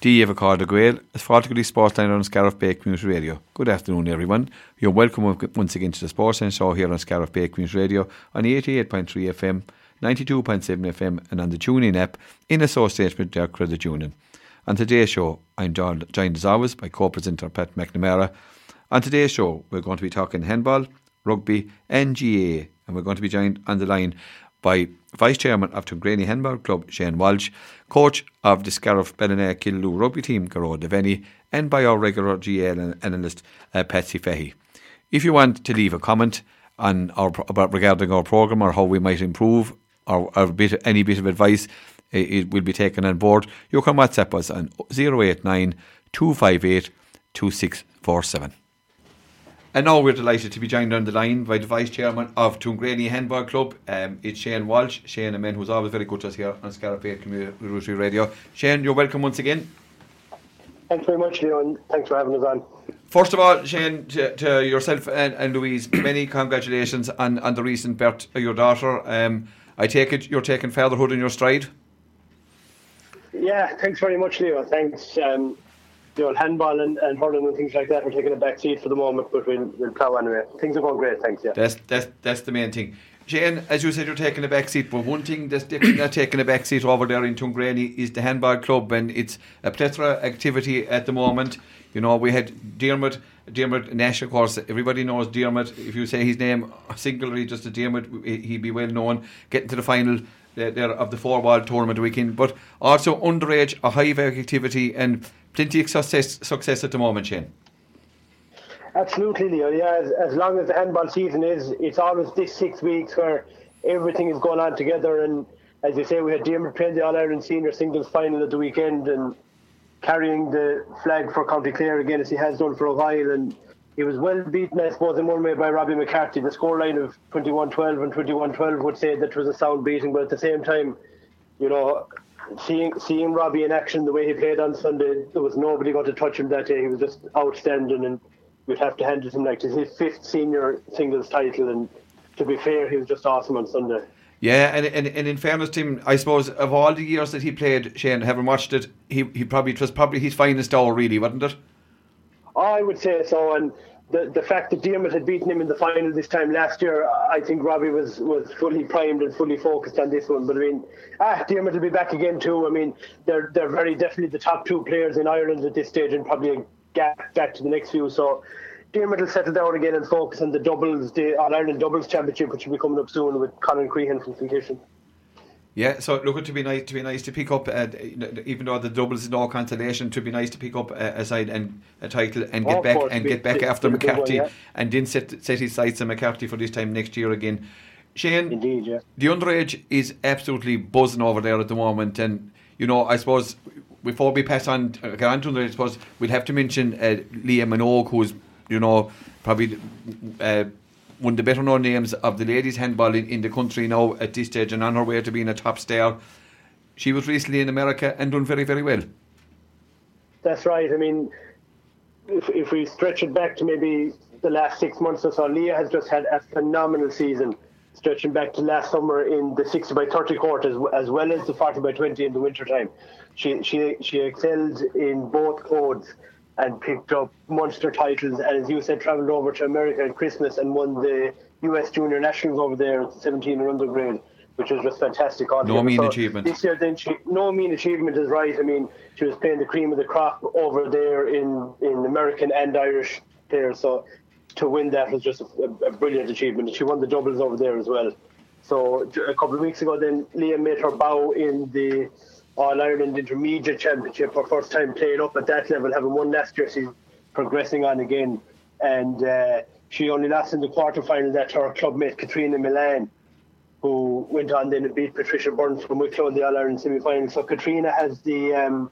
Díomh Card Gael, as Fartigally Sportsline on Scariff Bay Community Radio. Good afternoon, everyone. You're welcome once again to the Sportsline Show here on Scariff Bay Community Radio on 88.3 FM, 92.7 FM, and on the TuneIn app in association with Derg Credit Union. On today's show, I'm joined as always by co-presenter Pat McNamara. On today's show, we're going to be talking handball, rugby, and GAA, and we're going to be joined on the line by Vice Chairman of Tuamgraney Handball Club, Shane Walsh, Coach of the Scariff Ballina Killaloe Rugby Team, Gearoid Devanny, and by our regular GAA analyst, uh, Patsy Fahy. If you want to leave a comment on our about regarding our programme or how we might improve or, or bit, any bit of advice, it, it will be taken on board. You can WhatsApp us on 089 258 2647. And now we're delighted to be joined on the line by the Vice Chairman of Tuamgraney Handball Club. Um, it's Shane Walsh. Shane, a man who's always very good to us here on Bay Community Radio. Shane, you're welcome once again. Thanks very much, Leon. Thanks for having us on. First of all, Shane, to, to yourself and, and, Louise, many congratulations on, on the recent birth of your daughter. Um, I take it you're taking fatherhood in your stride? Yeah, thanks very much, Leo. Thanks. Um, you know, handball and, and hurling and things like that are taking a back seat for the moment, but we'll, we'll plough anyway. Things are going great, thanks, yeah. That's, that's, that's the main thing. Shane, as you said, you're taking a back seat, but one thing that's definitely not taking a back seat over there in Tuamgraney is the handball club, and it's a plethora activity at the moment. You know, we had Dermot, Dermot Nash, of course, everybody knows Dermot. If you say his name singularly, just a Dermot, he'd be well known. Getting to the final there of the four ball tournament weekend, but also underage, a high activity, and plenty of success, success at the moment, Shane. Absolutely, Leo. Yeah, as, as long as the handball season is, it's always this six weeks where everything is going on together. And as you say, we had Dermot playing the All Ireland Senior Singles Final at the weekend and carrying the flag for County Clare again as he has done for a while. And he was well beaten, I suppose, in one way by Robbie McCarthy. The scoreline of 21-12 and 21-12 would say that was a sound beating, but at the same time, you know, seeing seeing Robbie in action the way he played on Sunday, there was nobody going to touch him that day. He was just outstanding, and you'd have to hand it to him like his fifth senior singles title. And to be fair, he was just awesome on Sunday. Yeah, and, and and in fairness to him, I suppose of all the years that he played, Shane, having watched it, he he probably it was probably his finest hour, really, wasn't it? I would say so, and the the fact that Dermot had beaten him in the final this time last year, I think Robbie was, was fully primed and fully focused on this one. But I mean, ah, Dermot will be back again too. I mean, they're they're very definitely the top two players in Ireland at this stage, and probably a gap back to the next few. So. Dermot will settle down again and focus on the doubles, the All Ireland Doubles Championship, which will be coming up soon with Colin Crehan from St yeah, so look, it to be nice to be nice to pick up, uh, even though the doubles is no consolation, to be nice to pick up uh, a side and a title and get oh, back and get back after McCarthy, one, yeah. and then set set his sights on McCarthy for this time next year again. Shane, Indeed, yeah. the underage is absolutely buzzing over there at the moment, and you know, I suppose before we pass on, uh, on to underage, I suppose we'll have to mention uh, Leah Minogue, who's you know probably uh, one of the better known names of the ladies handball in, in the country now at this stage and on her way to being a top star. She was recently in America and done very, very well. That's right. I mean, if, if we stretch it back to maybe the last six months or so, Leah has just had a phenomenal season, stretching back to last summer in the 60 by 30 court as, as well as the 40 by 20 in the wintertime. She, she, she excelled in both codes and picked up monster titles. And as you said, travelled over to America at Christmas and won the US Junior Nationals over there at 17 and under grade, which was just fantastic. No mean so achievement. This year, then she, no mean achievement is right. I mean, she was playing the cream of the crop over there in, in American and Irish players. So to win that was just a, a brilliant achievement. She won the doubles over there as well. So a couple of weeks ago, then Leah made her bow in the all Ireland Intermediate Championship, her first time playing up at that level, having won last year. She's progressing on again, and uh, she only lost in the quarter final that to her clubmate Katrina Milan, who went on then and beat Patricia Burns from Wicklow in the All Ireland semi final. So Katrina has the um,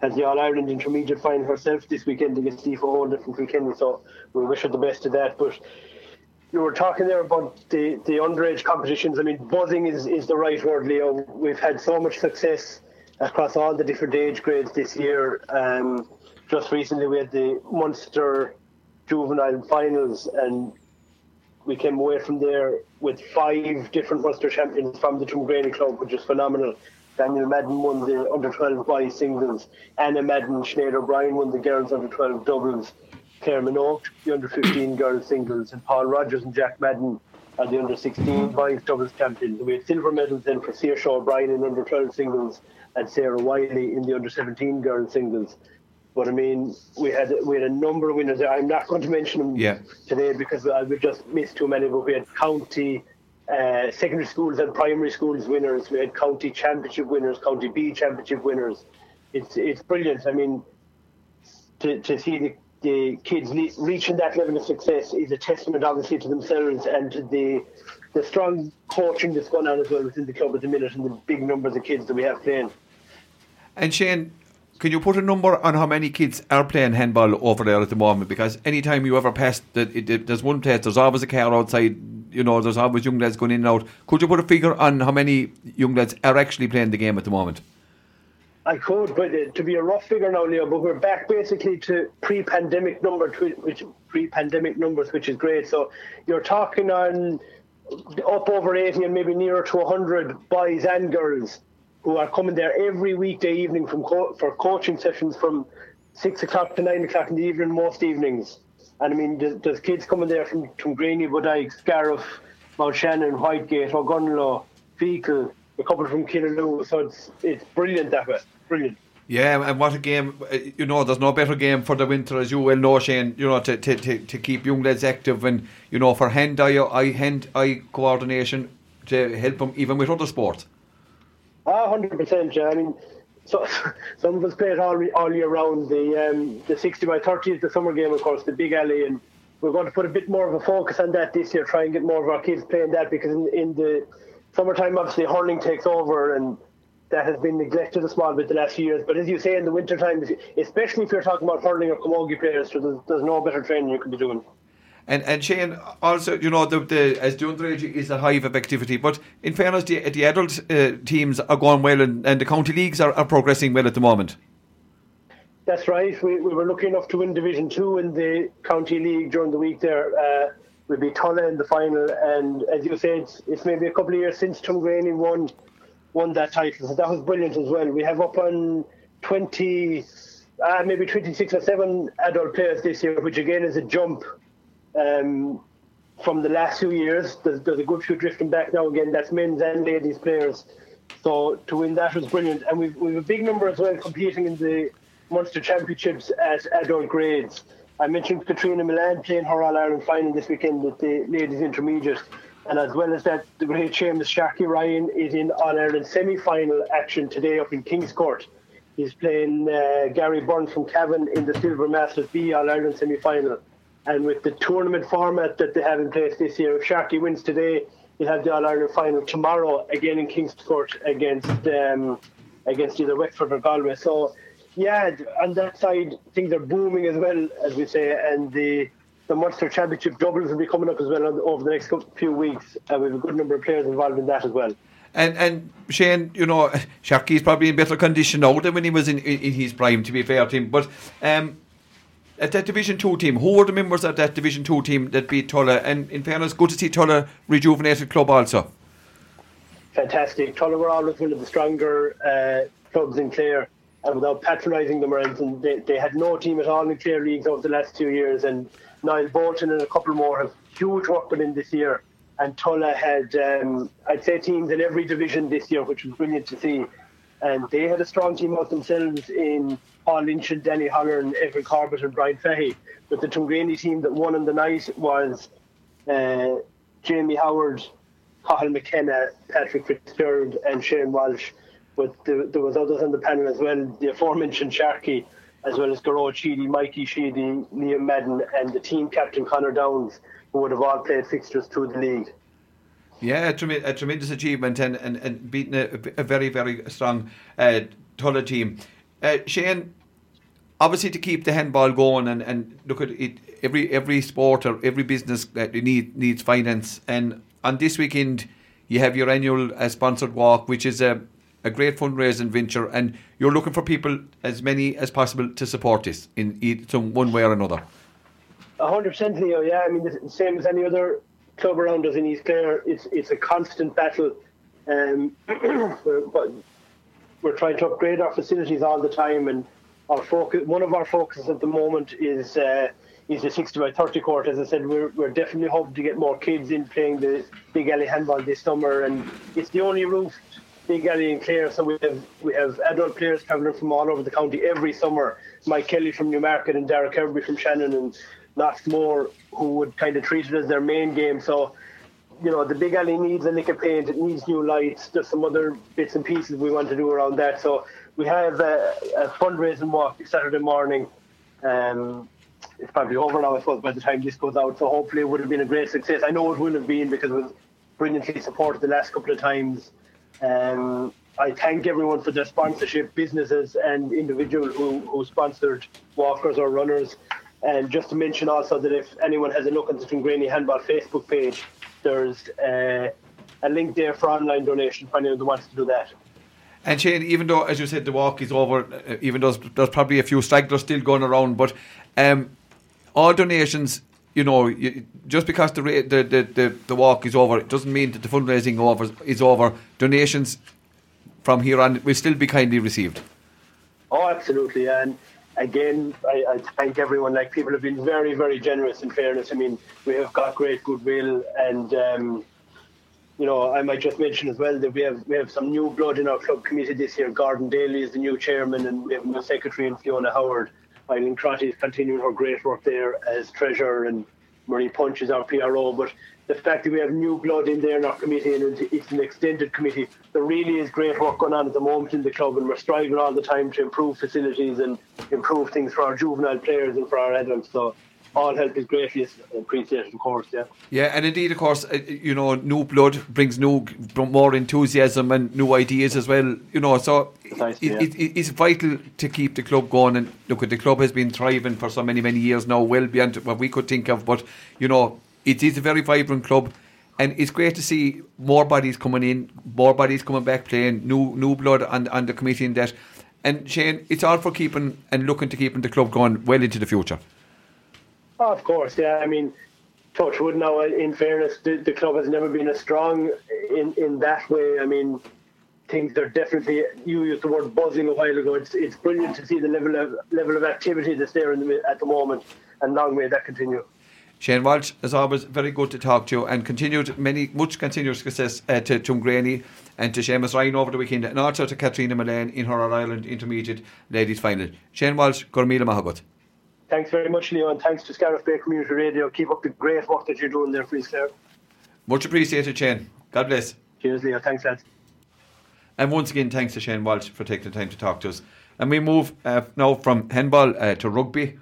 has the All Ireland Intermediate final herself this weekend against Aoife Holden from Kilkenny. So we wish her the best of that, but you were talking there about the, the underage competitions. I mean, buzzing is, is the right word, Leo. We've had so much success across all the different age grades this year. Um, just recently, we had the Munster juvenile finals, and we came away from there with five different Munster champions from the Tuamgraney club, which is phenomenal. Daniel Madden won the under 12 boys singles. Anna Madden, Sinead O'Brien won the girls under 12 doubles. Claire Minogue, the under 15 girls singles. And Paul Rogers and Jack Madden are the under 16 boys doubles champions. We had silver medals then for Saoirse O'Brien in under 12 singles and Sarah Wiley in the under 17 girls singles. But I mean, we had we had a number of winners. I'm not going to mention them yeah. today because I would just miss too many. But we had county, uh, secondary schools and primary schools winners. We had county championship winners, county B championship winners. It's it's brilliant. I mean, to to see the, the kids reaching that level of success is a testament, obviously, to themselves and to the the strong coaching that's going on as well within the club at the minute and the big numbers of kids that we have playing. And Shane, can you put a number on how many kids are playing handball over there at the moment? Because anytime you ever pass, that there's one place, there's always a car outside. You know, there's always young lads going in and out. Could you put a figure on how many young lads are actually playing the game at the moment? I could, but uh, to be a rough figure now, Leo. But we're back basically to pre-pandemic numbers, which pre-pandemic numbers, which is great. So you're talking on up over 80 and maybe nearer to 100 boys and girls who are coming there every weekday evening from co- for coaching sessions from six o'clock to nine o'clock in the evening most evenings. And I mean, there's, there's kids coming there from from Greeny, Bodyke, Scariff, Mount Shannon, Whitegate, Ogonnelloe, Feakle, a couple from Killaloe. So it's it's brilliant that way, brilliant. Yeah, and what a game! You know, there's no better game for the winter, as you well know, Shane. You know, to to, to, to keep young lads active and you know for hand-eye hand eye coordination to help them even with other sports. Ah, hundred percent. Yeah, I mean, so some of us play it all all year round. The um, the sixty by thirty is the summer game, of course, the big alley, and we're going to put a bit more of a focus on that this year. Try and get more of our kids playing that because in, in the summertime, obviously, hurling takes over and that has been neglected a small bit the last few years. But as you say, in the winter time, especially if you're talking about hurling or camogie players, so there's, there's no better training you could be doing. And and Shane, also, you know, the, the as the underage is a hive of activity, but in fairness, the, the adult uh, teams are going well and, and the county leagues are, are progressing well at the moment. That's right. We, we were lucky enough to win Division 2 in the county league during the week there. Uh, we beat Tulla in the final, and as you said, it's, it's maybe a couple of years since Tuamgraney won won that title, so that was brilliant as well. We have up on 20, uh, maybe 26 or 7 adult players this year, which again is a jump um, from the last few years. There's, there's, a good few drifting back now again. That's men's and ladies players. So to win that was brilliant. And we've, we've a big number as well competing in the Munster Championships at adult grades. I mentioned Katrina Milan playing her All Ireland final this weekend at the ladies intermediate. And as well as that, the great Seamus Sharky Ryan is in All Ireland semi final action today up in Kingscourt. He's playing uh, Gary Byrne from Cavan in the Silver Masters B All Ireland semi final. And with the tournament format that they have in place this year, if Sharky wins today, he'll have the All Ireland final tomorrow again in Kingscourt against um, against either Wexford or Galway. So, yeah, on that side, things are booming as well, as we say, and the the Munster Championship doubles will be coming up as well over the next few weeks. And we have a good number of players involved in that as well. And and Shane, you know, Sharky's probably in better condition now than when he was in, in, in his prime. To be fair to him, but um, at that Division 2 team, who were the members of that Division 2 team that beat Tulla? And in fairness, good to see Tulla rejuvenated club also. Fantastic. Tulla were always one of the stronger uh, clubs in Clare, and without patronising them or anything, they, they had no team at all in Clare leagues over the last two years. And Niall Bolton and a couple more have huge work in this year. And Tulla had, um, I'd say, teams in every division this year, which was brilliant to see. And they had a strong team out themselves in Paul Lynch and Danny Holler and Evan Corbett and Brian Fahey. But the Tuamgraney team that won in the night was uh, Jamie Howard, Cathal McKenna, Patrick Fitzgerald, and Shane Walsh. But there, there, was others on the panel as well, the aforementioned Sharky, as well as Garrod Sheedy, Mikey Sheedy, Liam Madden, and the team captain Connor Downs, who would have all played fixtures through the league. Yeah, a, trem- a tremendous achievement and, and, and beating a, a very, very strong uh, Tulla team. Uh, Shane, obviously to keep the handball going and, and look at it, every every sport or every business that you need, needs finance. And on this weekend, you have your annual uh, sponsored walk, which is a, a great fundraising venture, and you're looking for people as many as possible to support this in some one way or another. hundred percent, Leo. Yeah, I mean the same as any other club around us in East Clare. It's it's a constant battle. Um, but we're trying to upgrade our facilities all the time, and our focus, one of our focuses at the moment is uh, is the 60 by 30 court. As I said, we're, we're definitely hoping to get more kids in playing the Big Alley handball this summer, and it's the only roofed Big Alley and Clare, so we have we have adult players travelling from all over the county every summer. Mike Kelly from Newmarket and Derek Kirby from Shannon, and lots more who would kind of treat it as their main game. So you know, the big alley needs a lick of paint, it needs new lights, there's some other bits and pieces we want to do around that. So we have a, a fundraising walk Saturday morning. Um, it's probably over now, I suppose, by the time this goes out. So hopefully it would have been a great success. I know it will have been because it was brilliantly supported the last couple of times. Um, I thank everyone for their sponsorship, businesses and individuals who, who sponsored walkers or runners. And just to mention also that if anyone has a look at the Tuamgraney Handball Facebook page, there's uh, a link there for online donation for anyone who wants to do that. And Shane, even though, as you said, the walk is over, uh, even though there's probably a few stragglers still going around, but um, all donations, you know, you, just because the, the, the, the, walk is over, it doesn't mean that the fundraising over is over. Donations from here on will still be kindly received. Oh, absolutely. And again, I, I, thank everyone. Like people have been very, very generous. In fairness, I mean, we have got great goodwill, and um, you know, I might just mention as well that we have we have some new blood in our club committee this year. Gordon Daly is the new chairman, and we have a new secretary in Fiona Howard. Eileen Crotty is continuing her great work there as treasurer, and Marie Punch is our PRO. But the fact that we have new blood in there in our committee and it's an extended committee, there really is great work going on at the moment in the club, and we're striving all the time to improve facilities and improve things for our juvenile players and for our adults. So all help is greatly appreciated, of course. Yeah. Yeah, and indeed, of course, uh, you know, new blood brings new, more enthusiasm and new ideas as well. You know, so it, it, it's vital to keep the club going. And look, at the club has been thriving for so many, many years now, well beyond what we could think of. But you know, it is a very vibrant club. And it's great to see more bodies coming in, more bodies coming back playing, new new blood on, on the committee and that. And Shane, it's all for keeping and looking to keeping the club going well into the future. Oh, of course, yeah. I mean, Touchwood now, in fairness, the, the club has never been as strong in, in that way. I mean, things are definitely, you used the word buzzing a while ago. It's, it's brilliant to see the level of level of activity that's there the, at the moment, and long may that continue. Shane Walsh, as always, very good to talk to you and continued many much continued success uh, to Tuamgraney and to Seamus Ryan over the weekend and also to Katrina Mullane in her Ireland Intermediate Ladies Final. Shane Walsh, Gormila Mahagut. Thanks very much, Leo, and thanks to Scariff Bay Community Radio. Keep up the great work that you're doing there, please, Claire. Much appreciated, Shane. God bless. Cheers, Leo. Thanks, lads. And once again, thanks to Shane Walsh for taking the time to talk to us. And we move uh, now from handball uh, to rugby.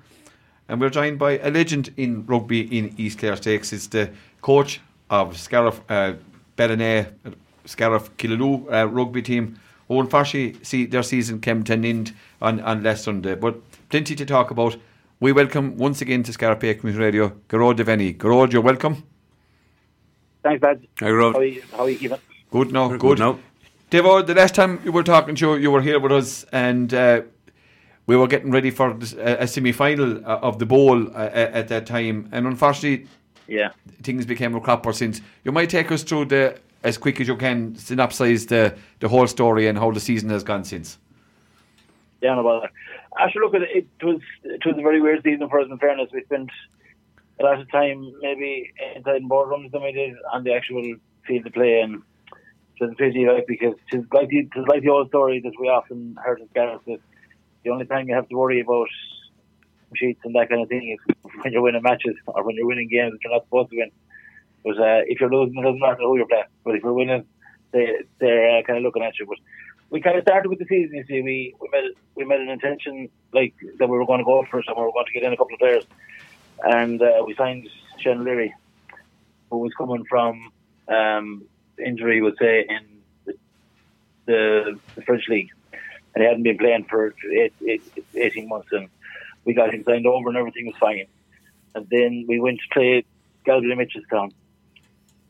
And we're joined by a legend in rugby in East Clare Stakes. It's the coach of Scariff uh, Ballina, Scariff Killaloe uh, rugby team. Oh, unfortunately, see their season came to an end on, on last Sunday. But plenty to talk about we welcome once again to Scariff Bay Community Radio, Gearóid Devanny. Gearóid, you're welcome. Thanks, Bad. Hi, Gearóid. How are you, how are you keeping? Good now, good. good now. Devo, the last time you were talking to you, you were here with us and uh, we were getting ready for a, a semi final uh, of the bowl uh, at that time. And unfortunately, yeah, things became a cropper since. You might take us through the, as quick as you can, synopsize the, the whole story and how the season has gone since. Yeah, no bother. Actually, look, it, it was it was a very weird season for us. In fairness, we spent a lot of time maybe inside boardrooms than we did on the actual field of play, and it was a like because it's like the, it's like the old story that we often heard in Gareth that the only time you have to worry about sheets and that kind of thing is when you're winning matches or when you're winning games that you're not supposed to win. But uh, if you're losing, it doesn't matter who you're playing. But if you're winning, they they're uh, kind of looking at you. But we kind of started with the season. You see, we we made we made an intention like that we were going to go for it, and we were going to get in a couple of players, and uh, we signed Shane Leary, who was coming from um, injury, would say, in the, the, French league, and he hadn't been playing for eight, eight, 18 months, and we got him signed over, and everything was fine. And then we went to play Galway Mitchelstown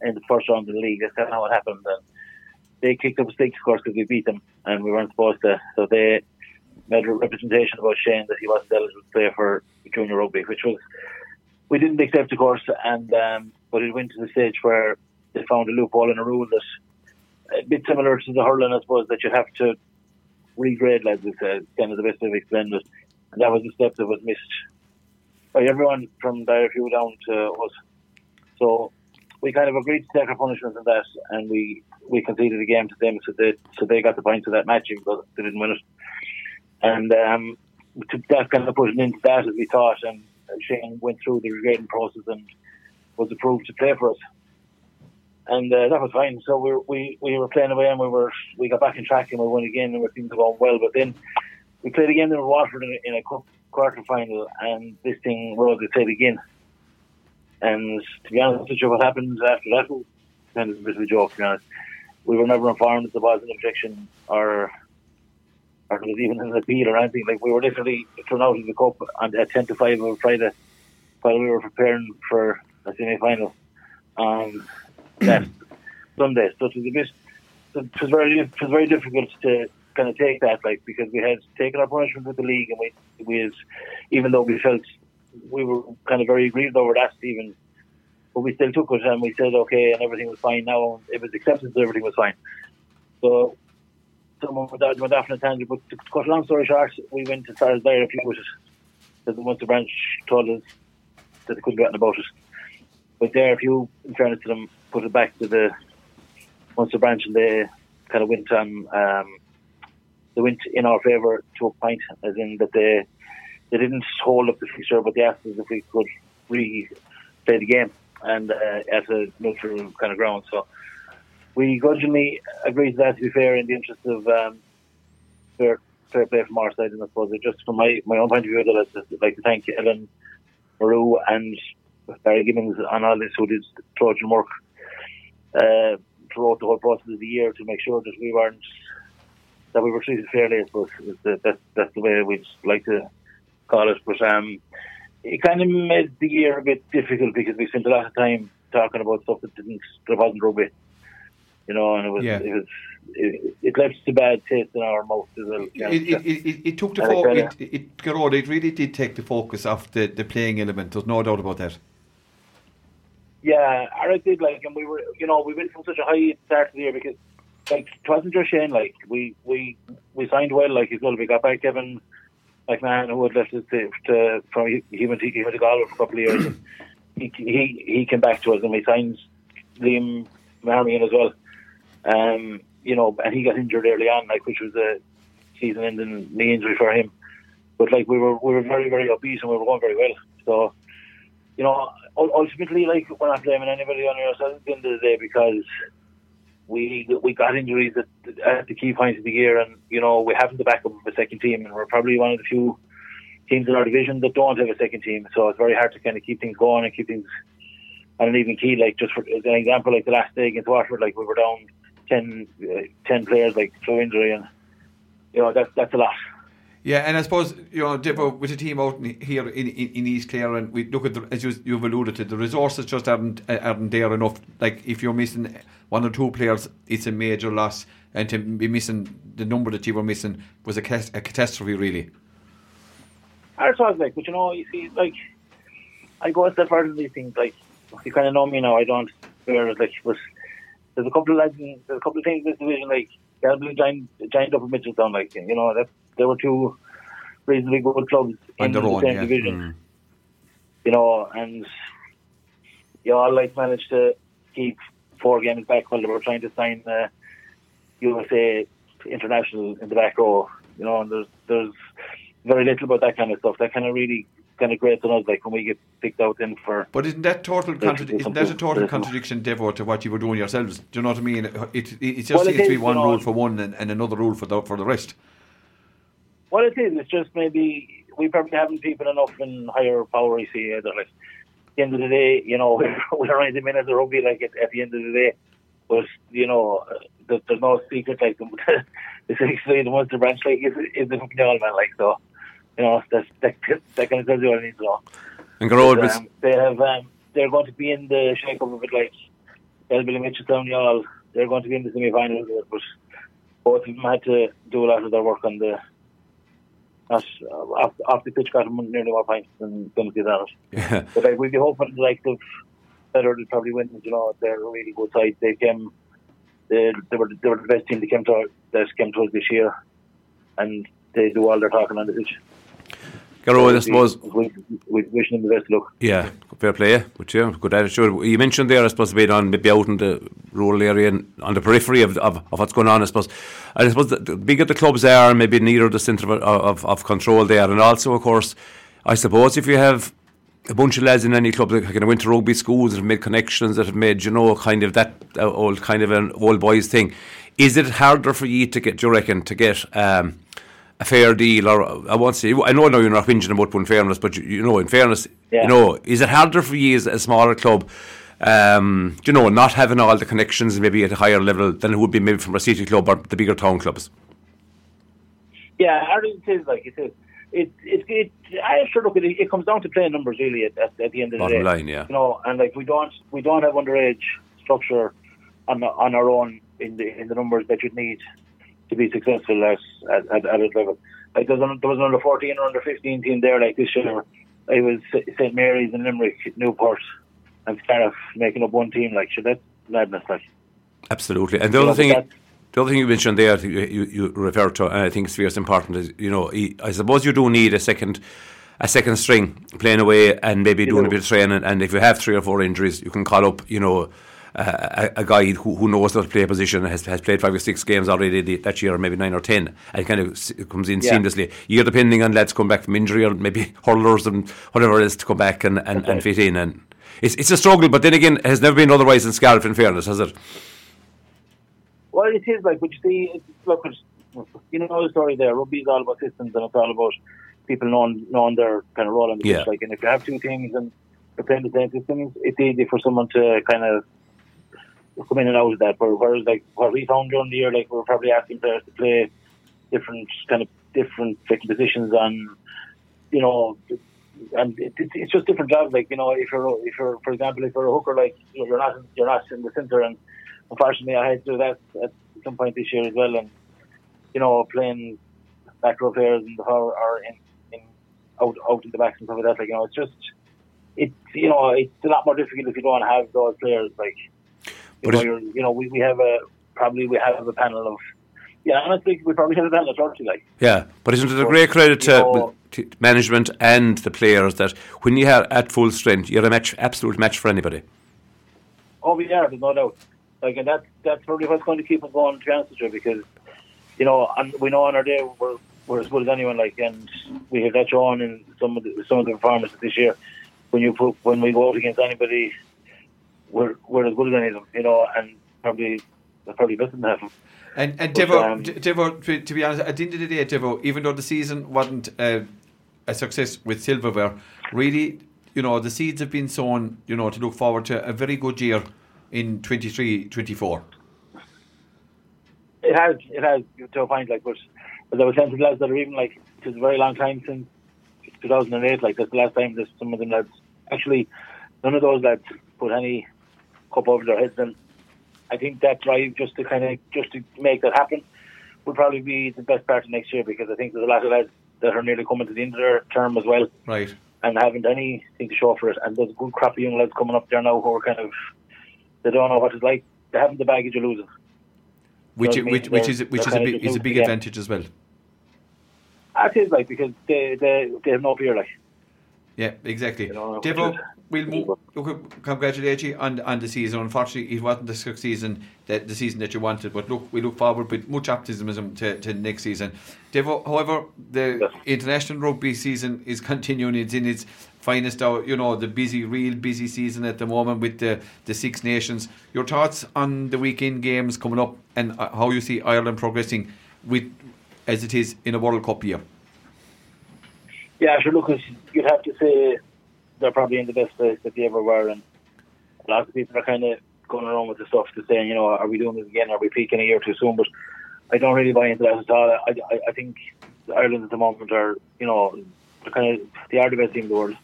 in the first round of the league. That's kind of what happened. And they kicked up a stink, of course, because we beat them and we weren't supposed to. So they made a representation about Shane that he wasn't eligible to play for junior rugby, which was we didn't accept, of course. And um, but it went to the stage where they found a loophole in a rule that a bit similar to the hurling, I suppose, that you have to regrade, lads. It's uh, kind of the best I've explained it. And that was the step that was missed by everyone from the IRFU down to us. So we kind of agreed to take our punishment in that, and we we conceded a game to them, so they so they got the points of that match, even though they didn't win it. And um, that kind of put an end to that as we thought, and Shane went through the regrading process and was approved to play for us. And uh, that was fine. So we, we we were playing away, and we were we got back in track, and we won again, and things were going well. But then we played again in Waterford in, in a cup quarter final, and this thing rose its head again. And to be honest with you, what happened after that was kind of a bit of a joke. To be honest, we were never informed that there was an objection or or was even an appeal or anything. Like we were literally thrown out of the cup and at ten to five on Friday while we were preparing for a semi final on that Sunday. So it was a bit. It was very it was very difficult to kind of take that, like because we had taken our punishment with the league, and we we had, even though we felt we were kind of very aggrieved over that, even, but we still took it and we said okay, and everything was fine. Now it was accepted that everything was fine. So someone went, out, went off on a tangent, but to cut a long story short, we went to start there a few with it. Because the branch told us that they couldn't do anything about it. But there, a few, in fairness to them, put it back to the Munster branch and they kind of went on um, they went in our favour to a point, as in that they they didn't hold up the fixture, but they asked us if we could replay the game and uh, at a neutral kind of ground. So we grudgingly agreed to that. To be fair, in the interest of um, fair fair play from our side, and I suppose just from my my own point of view, I'd like to thank Ellen Maru and Barry Gibbons and all this who did Trojan work uh, throughout the whole process of the year to make sure that we weren't that we were treated fairly. I suppose the, that's that's the way we'd like to call it. But um, it kind of made the year a bit difficult because we spent a lot of time talking about stuff that didn't that wasn't rugby. You know, and it was Yeah. it was it, it left a bad taste in our mouth as well. you know. It, it, it, it, took the it focus. It, it, it really did take the focus off the, the playing element. There's no doubt about that. Yeah, I did like, and we were, you know, we went from such a high start to the year because, like, it wasn't just Shane. Like, we we we signed well. Like, as well, we got back Kevin McMahon, who had left us to, to from he went to, he went to Galway for a couple of years. he he he came back to us, and we signed Liam Marmion as well. Um, you know, and he got injured early on, like, which was a season-ending knee injury for him. But like, we were we were very very upbeat, and we were going very well. So you know, ultimately, like we're not blaming anybody on ourselves at the end of the day because we we got injuries at, at the key points of the year, and you know we haven't the backup of a second team, and we're probably one of the few teams in our division that don't have a second team. So it's very hard to kind of keep things going and keep things on an even key. Like just for as an example, like the last day against Waterford, like we were down 10, uh, 10 players, like through injury, and you know that's that's a lot. Yeah, and I suppose you know, with a team out in, here in, in, in East Clare, and we look at the, as you, you've alluded to, the resources just aren't uh, aren't there enough. Like if you're missing one or two players, it's a major loss, and to be missing the number that you were missing was a, a catastrophe, really. I was like, but you know, you see, like, I go a step further these things. Like, you kind of know me now. I don't it. Like, but there's a couple of lads, there's a couple of things in this division. Like, Galway joined, joined up with Mitchelstown. Like, you know, that there were two reasonably good clubs in the own, same yeah. division. Mm. You know, and you all like managed to keep four games back while they were trying to sign uh, USA international in the back row. You know, and there's there's very little about that kind of stuff. That kind of really kind of grates on us, like when we get picked out in for. But isn't that total isn't that a total contradiction, Devo, to what you were doing yourselves? Do you know what I mean? It, it, it just Well, it seems to be one you know. rule for one and, and another rule for the for the rest. What it is, it's just maybe we probably haven't people enough in higher power. You see, like at the end of the day, you know, we're, only the minutes of rugby. Like at, at the end of the day, but you know, uh, there- there's no secret. Like the essentially the Munster branch like is is the fucking all man. Like so, you know, that's that that kind of tells you what I need to know. And Gerard was um, they have um, they're going to be in the shake up of it like Elbilly Mitchelstown y'all they're going to be in the semi finals but both of them had to do a lot of their work on the uh, off, off the pitch got them nearly more points than going to get on it. yeah. But like we'd be hoping like the better would probably win, you know, they're a really good side. They came they, they were they were the best team that came to that came to us this year. and they do all their talking on the pitch. Garo, I suppose. We, we wish them the best luck. Yeah, fair play. Good, yeah, good attitude. You mentioned there, I suppose, being on maybe out in the rural area and on the periphery of, of, of what's going on. I suppose. I suppose the, the bigger the clubs are, maybe nearer the centre of, of, of control they are, and also, of course, I suppose if you have a bunch of lads in any club that kind of went to rugby schools that have made connections that have made you know kind of that old kind of an old boys thing. Is it harder for you to get? Do you reckon to get? Um, a fair deal, or I won't say. I know now you're not whinging about unfairness, but you, you know, in fairness, Yeah. you know, is it harder for you as a smaller club? Um, you know, not having all the connections maybe at a higher level than it would be maybe from a city club or the bigger town clubs. Yeah, Ireland is like it is. It it it. I sure look at it. It comes down to playing numbers really at, at, at the end of the day. line, yeah. You know, and like we don't we don't have underage structure on on our own in the in the numbers that you'd need to be successful at at, at, at a level. Like there's an, there was an under fourteen or under fifteen team there like this year. It was St Mary's and Limerick, Newport, and Scariff making up one team. Like, sure, that's madness. Like, Absolutely. And the You other thing, the other thing you mentioned there, you, you, you refer to, and I think it's very important, is you know, I I suppose you do need a second, a second string playing away and maybe doing a bit of training. And if you have three or four injuries, you can call up, you know. Uh, a, a guy who, who knows how to play a position and has, has played five or six games already the- that year, or maybe nine or ten, and kind of s- comes in Yeah. seamlessly. You're depending on lads come back from injury or maybe hurlers and whatever it is to come back and, and, and fit in. And it's, it's a struggle, but then again, it has never been otherwise in Scariff, in fairness, has it? Well, it is like, but you see, look, you know the story there. Rugby is all about systems, and it's all about people knowing knowing their kind of role on the Yeah. pitch. Like, and if you have two teams and they're playing the same systems, it's easy for someone to kind of come in and out of that. Where- Whereas, like what we found during the year, like we we're probably asking players to play different kind of different positions on, you know. And it, it, it's just different jobs. Like you know, if you're if you're for example, if you're a hooker, like you're not you're not in the centre, and unfortunately, I had to do that at some point this year as well. And you know, playing back row players the power or in, in out out in the backs and stuff like that. Like you know, it's just it's you know it's a lot more difficult if you don't have those players. Like But you know, we, we have a probably we have a panel of yeah. Honestly, we probably have a panel of thirty. Like Yeah, but isn't it a great credit to, know- to management and the players that when you are at full strength, you're a match, absolute match for anybody? Oh, we are. There's no doubt. Like, and that's that's probably what's going to keep us going. To be honest with you, because you know, and we know on our day we're we're as good as anyone. Like, and we have that shown in some of the some of the performances this year. When you put when we go out against anybody, we're we're as good as any of them. You know, and probably probably better than them. And, and But, Devo, um, Devo to, to be honest, at the end of the day, Devo, even though the season wasn't uh, a success with silverware, really, you know, the seeds have been sown, you know, to look forward to a very good year in 23 24. It has, it has to a point. Like, but, were plenty of lads that are even like it's a very long time since 2008. Like that's the last time that some of them lads actually none of those lads put any cup over their heads, and I think that drive just to kind of just to make that happen would probably be the best part of next year because I think there's a lot of lads that are nearly coming to the end of their term as well Right. and haven't anything to show for it. And there's a good crop of young lads coming up there now who are kind of they don't know what it's like. They haven't the baggage of losing. Which, So it which, which is which is a big is a big advantage as well. That is like because they they they have no fear like. Yeah, exactly. You know, Devo, we'll move, look, congratulate you on, on the season. Unfortunately, it wasn't the season that the season that you wanted, but look, we look forward with much optimism to, to next season. Devo, however, the Yes. international rugby season is continuing. It's in its finest hour. You know, the busy, real busy season at the moment with the the Six Nations. Your thoughts on the weekend games coming up and uh, how you see Ireland progressing with as it is in a World Cup year. Yeah, sure. Look, you'd have to say they're probably in the best place that they ever were, and a lot of people are kind of going around with the stuff to saying, you know, are we doing this again? Are we peaking a year too soon? But I don't really buy into that at all. I, I, I think Ireland at the moment are, you know, they're kind of they are the best team in the world.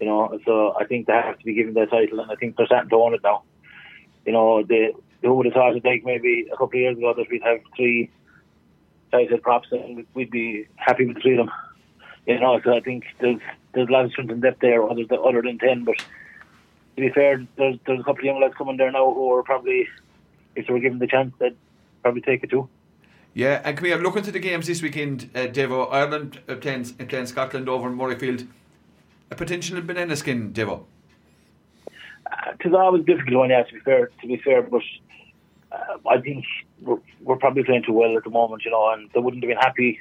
You know, so I think they have to be given their title, and I think they're starting to own it now. You know, they who would have thought it like maybe a couple of years ago that we'd have three title props and we'd be happy with three of them. You know, so I think there's there's a lot of strength and depth there, other than other than ten. But to be fair, there's there's a couple of young lads coming there now who are probably, if they were given the chance, they'd probably take it too. Yeah, and come here, looking to the games this weekend, uh, Devo, Ireland uh, playing, uh, playing Scotland over in Murrayfield. A potential banana skin, Devo. Uh, it's always difficult one, yeah, to be fair, to be fair, but uh, I think we're, we're probably playing too well at the moment, you know, and they wouldn't have been happy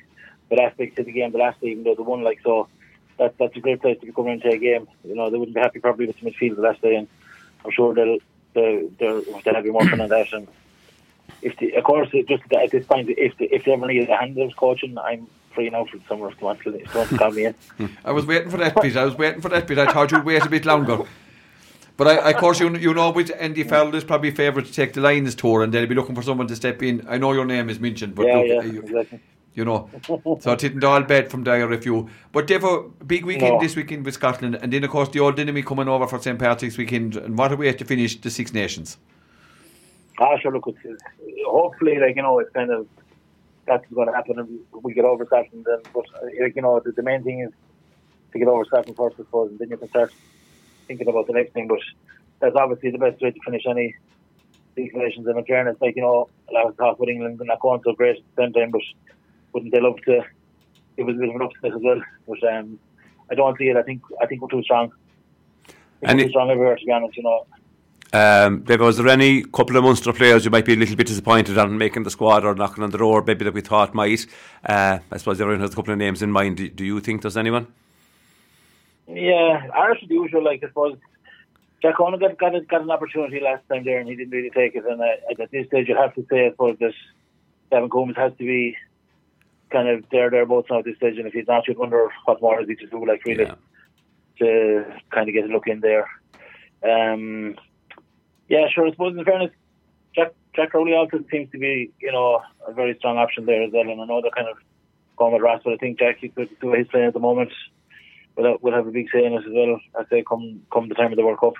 with aspects of the game the last day, even though they won, like, so that, that's a great place to be coming into a game. You know, they wouldn't be happy probably with the midfield the last day, and I'm sure they'll, they'll, they'll, they'll have been working on that. And if they, of course, just at this point, if they, if they ever need a hand of coaching, I'm free now for the summer if they want to, if they want to call me in. Hmm. I was waiting for that bit. I was waiting for that bit. I thought you'd wait a bit longer. But I, of course, you you know, with Andy Farrell is probably favourite to take the Lions tour, and they'll be looking for someone to step in. I know your name is mentioned, but yeah, look, yeah, you, exactly. You know, so it isn't all bad from there if you. But Devo, big weekend No. this weekend with Scotland, and then of course the old enemy coming over for St Patrick's weekend, and what a way to finish the Six Nations. Ah, sure, look, it's, hopefully, like, you know, it's kind of, that's going to happen and we get over Scotland. And, but, uh, like, you know, the, the main thing is to get over Scotland first, I suppose, and then you can start thinking about the next thing. But that's obviously the best way to finish any Six Nations. And in fairness, like, you know, a lot of talk with England and not going so great at the same time, but wouldn't they love to give us a bit of an upset as well? But um, I don't see it. I think I think we're too strong. I think And we're it- too strong everywhere, to be honest, you know. Um, Dave, was there any couple of Munster players you might be a little bit disappointed on making the squad or knocking on the door, maybe that we thought might? Uh, I suppose everyone has a couple of names in mind. Do, do you think there's anyone? Yeah, Irish as usual. Like I suppose Jack Owen got got, a, got an opportunity last time there, and he didn't really take it. And uh, at this stage, you have to say, I suppose that Gavin Coombes has to be kind of there, there, both now at this stage. And if he's not, you'd wonder what more is he to do, like really, Yeah. to kind of get a look in there. Um, yeah, sure. I suppose in fairness, Jack Jack Crowley also seems to be, you know, a very strong option there as well. And I know they're kind of going with Ross, but I think Jack, he could do his playing at the moment. Will will have a big say in it as well. I say come come the time of the World Cup.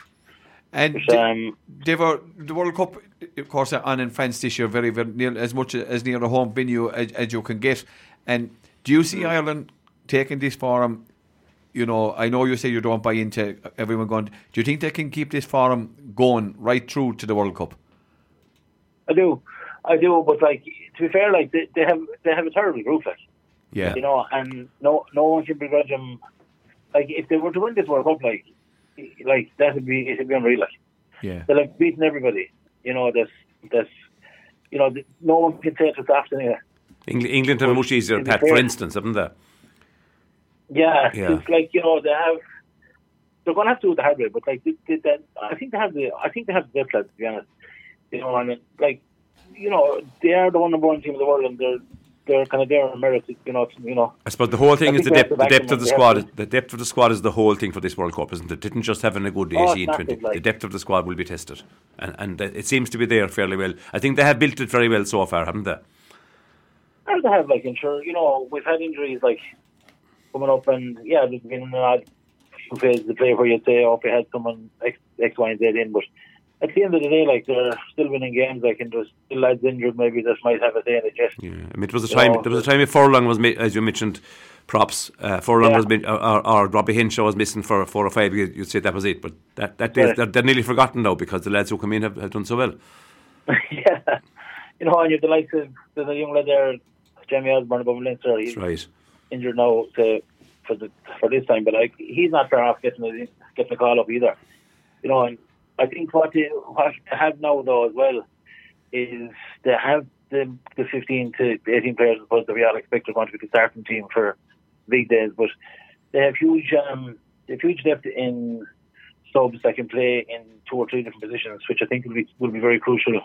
And um, Devo, the World Cup, of course, on in France this year, very, very near, as much as near a home venue as, as you can get. And do you see Ireland taking this forum? You know, I know you say you don't buy into everyone going. Do you think they can keep this forum going right through to the World Cup? I do, I do. But like to be fair, like they, they have they have a terrible group, like Yeah, you know, and no no one can begrudge them. Like if they were to win this World Cup, like like that would be it would be unreal. Like yeah. they're like beating everybody. You know, that's that's you know no one can say it was after anyway. England, England have a much easier to path, for instance, haven't they? Yeah, Yeah. it's like you know they have. They're going to have to do the hard way, but like they, they, they, I think they have the I think they have the depth lads, to be honest. You know, and like you know they are the one number one team in the world, and they're they're kind of there on merit. You know, you know. I suppose the whole thing I is the depth, the depth of the squad. The depth of the squad is the whole thing for this World Cup, isn't it? Didn't just having a good Oh, 18, it's 20. like- The depth of the squad will be tested, and and it seems to be there fairly well. I think they have built it very well so far, haven't they? And they have like ensure you know we've had injuries like coming up, and yeah, there's been an odd few phases of play where you'd say, oh, if we had someone X, X, Y, and Z in, but at the end of the day, like they're still winning games. Like, and there's still lads injured, maybe that might have a say in it. Yes. Yeah, I mean, it was a You time. know, there was a time if Furlong was, as you mentioned, props. Uh, Furlong Yeah. was, or, or, Robbie Henshaw was missing for four or five. You'd say that was it, but that that is, Right. they're, they're nearly forgotten now because the lads who come in have, have done so well. yeah, you know, and you've the likes of there's a young lad there, Jamie Osborne above Leinster. He's That's right. injured now to, for the for this time, but like he's not far off getting a, getting a call up either. You know, and I think what they, what they have now though as well is they have the the 15 to 18 players I suppose that we all expect are going to be the starting team for big days, but they have huge um they have huge depth in subs that can play in two or three different positions, which I think will be will be very crucial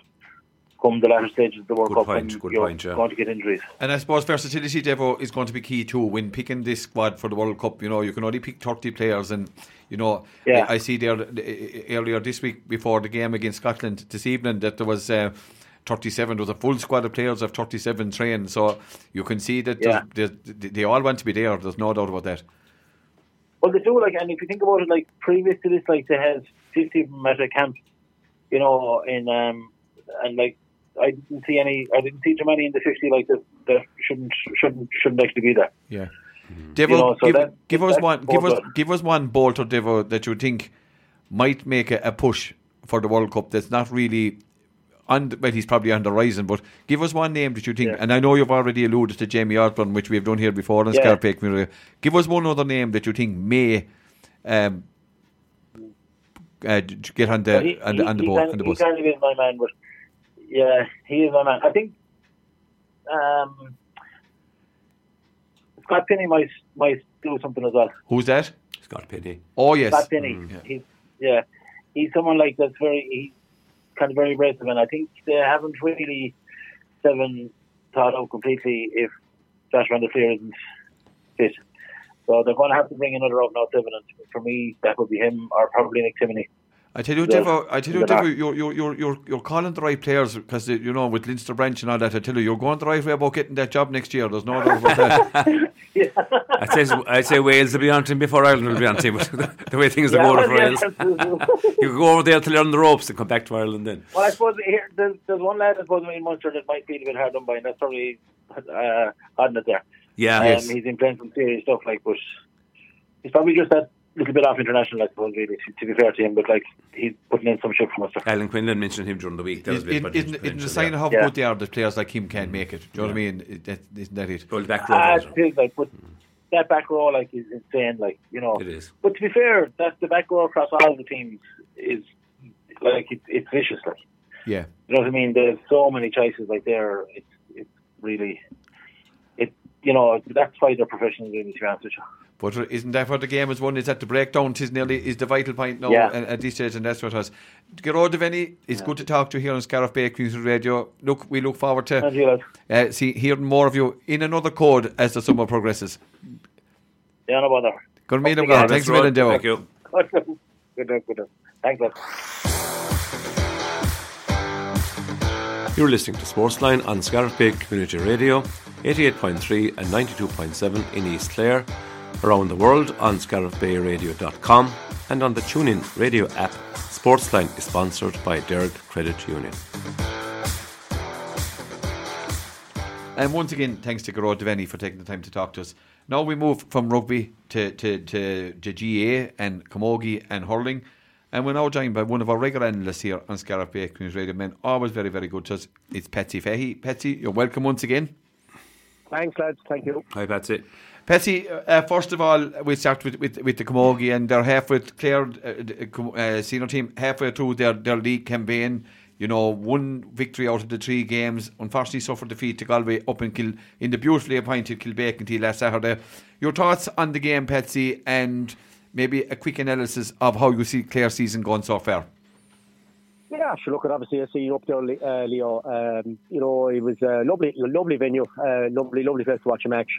come the latter stages of the World Good Cup point, and good you're point, yeah. going to get injuries. And I suppose versatility, Devo, is going to be key too when picking this squad for the World Cup. You know, you can only pick 30 players, and, you know, Yeah. I, I see there uh, earlier this week before the game against Scotland this evening that there was. Uh, 37 there was a full squad of players of 37 trained so you can see that Yeah. there's- there's- they all want to be there there's no doubt about that Well, they do like, and if you think about it, like previous to this, like they had fifty of them at a camp, you know, in um, and like I didn't see any, I didn't see too many in the fifty like that that shouldn't shouldn't shouldn't actually be there. yeah Mm-hmm. Devo, You know, so give, that- give us one give us bodes give us one bolt or Devo that you think might make a, a push for the World Cup that's not really on well, he's probably on the horizon. But give us one name that you think, Yeah. and I know you've already alluded to Jamie Osborne, which we've done here before on Yeah. Scariff Community. Give us one other name that you think may um, uh, d- d- get on the Well, he- on the, he- on the boat on the He bus. kind of is my man, but yeah, he is my man. I think um, Scott Penny might might do something as well. Who's that? Scott Penny. Oh yes, Scott Penny, yeah. he's yeah, he's someone like that's very he's kind of very aggressive, and I think they haven't really seven thought out completely if Josh van der Flier isn't fit. So they're going to have to bring another out now seven, and for me that would be him or probably Nick Timoney. I tell you, Yeah. Devo, I tell you, Yeah. Devo, you're, you're, you're, you're, you're calling the right players because, you know, with Leinster Branch and all that, I tell you, you're going the right way about getting that job next year. There's no doubt about that. I'd say, I'd say Wales will be on team before Ireland will be on team. But the way things are Yeah, going well, for Wales, you could go over there to learn the ropes and come back to Ireland then. Well, I suppose here there's, there's one lad I suppose in Munster that might feel a bit hard done by, and that's probably uh, Hodnett there. Yeah, Um, Yes. He's been playing some serious stuff, like, but he's probably just that little bit off international, I suppose, really, to, to be fair to him. But like, he's putting in some shit for us. Alan Quinlan mentioned him during the week. That was a bit Isn't, isn't, the sign of how Yeah. good they are that players like him can't make it? Do you know what I mean? It- that- Isn't that it? Well, the back row. Ah, also. it is, like, but that back row, like, is insane, like, you know. It is. But to be fair, that the back row across all the teams is like it's it's vicious, like. Yeah. You know what I mean? There's so many choices like there. It's it's really it. You know that's why they're professionals. Really, to be honest with you. But isn't that what the game is won? Is that the breakdown? Tis nearly is the vital point now Yeah. at, at this stage, and that's what it was. Gearoid Devanny, it's good to talk to you here on Scariff Bay Community Radio. Look, we look forward to you, uh, see hearing more of you in another code as the summer progresses. Yeah, no bother. Good meeting, Okay, Thanks a million, Devo. Thank you. good luck, good luck. Thanks, lads. You're listening to Sportsline on Scariff Bay Community Radio, 88.3 and 92.7 in East Clare, around the world on scariffbayradio.com and on the TuneIn radio app. Sportsline is sponsored by Derg Credit Union. And once again, thanks to Gearoid Devanny for taking the time to talk to us. Now we move from rugby to, to, to, to GAA and Camogie and hurling. And we're now joined by one of our regular analysts here on Scariff Bay Community Radio. Men, always very, very good to us. It's Patsy Fahy. Patsy, you're welcome once again. Thanks, lads. Thank you. Hi, that's it. Patsy, uh, first of all, we'll start with, with, with the Camogie, and they're halfway, Clare, uh, uh, uh, senior team, halfway through their, their league campaign. You know, one victory out of the three games. Unfortunately, suffered defeat to Galway up in Kil, in the beautifully appointed Kilbacon until last Saturday. Your thoughts on the game, Patsy, and maybe a quick analysis of how you see Clare season going so far. Yeah, sure. Look, obviously, I see you up there, uh, Leo. Um, you know, it was a lovely, lovely venue, uh, lovely, lovely place to watch a match,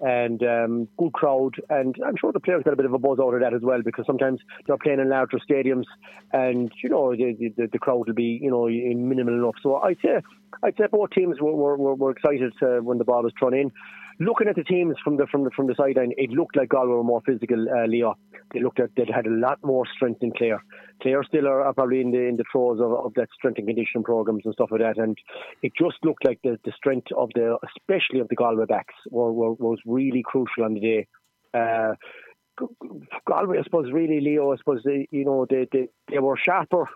and um, good crowd. And I'm sure the players got a bit of a buzz out of that as well, because sometimes they're playing in larger stadiums, and you know, the, the, the crowd will be, you know, minimal enough. So I'd say, I'd say both teams were, were, were, excited uh, when the ball was thrown in. Looking at the teams from the from the from the sideline, it looked like Galway were more physical. Uh, Leo, they looked at they had a lot more strength than Clare. Clare still are, are probably in the in the throes of, of that strength and conditioning programs and stuff like that. And it just looked like the, the strength of the, especially of the Galway backs, were, were, was really crucial on the day. Uh, Galway, I suppose, really, Leo, I suppose, they, you know, they, they, they were sharper.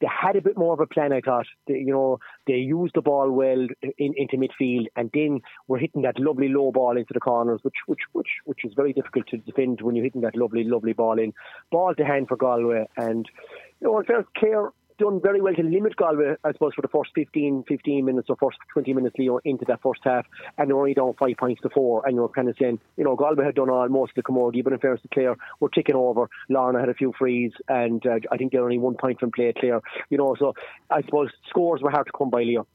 They had a bit more of a plan, I thought. They, you know, they used the ball well in, into midfield, and then were hitting that lovely low ball into the corners, which which which which is very difficult to defend when you're hitting that lovely lovely ball in. Ball to hand for Galway, and you know, in fairness, Clare done very well to limit Galway, I suppose, for the first 15, 15 minutes or first 20 minutes, Leo, into that first half, and they were only down five points to four, and you were kind of saying, you know, Galway had done all most of the commodity, but in fairness to Clare, were ticking over. Lorna had a few frees, and uh, I think they're only one point from play Clare, you know, so I suppose scores were hard to come by, Leo.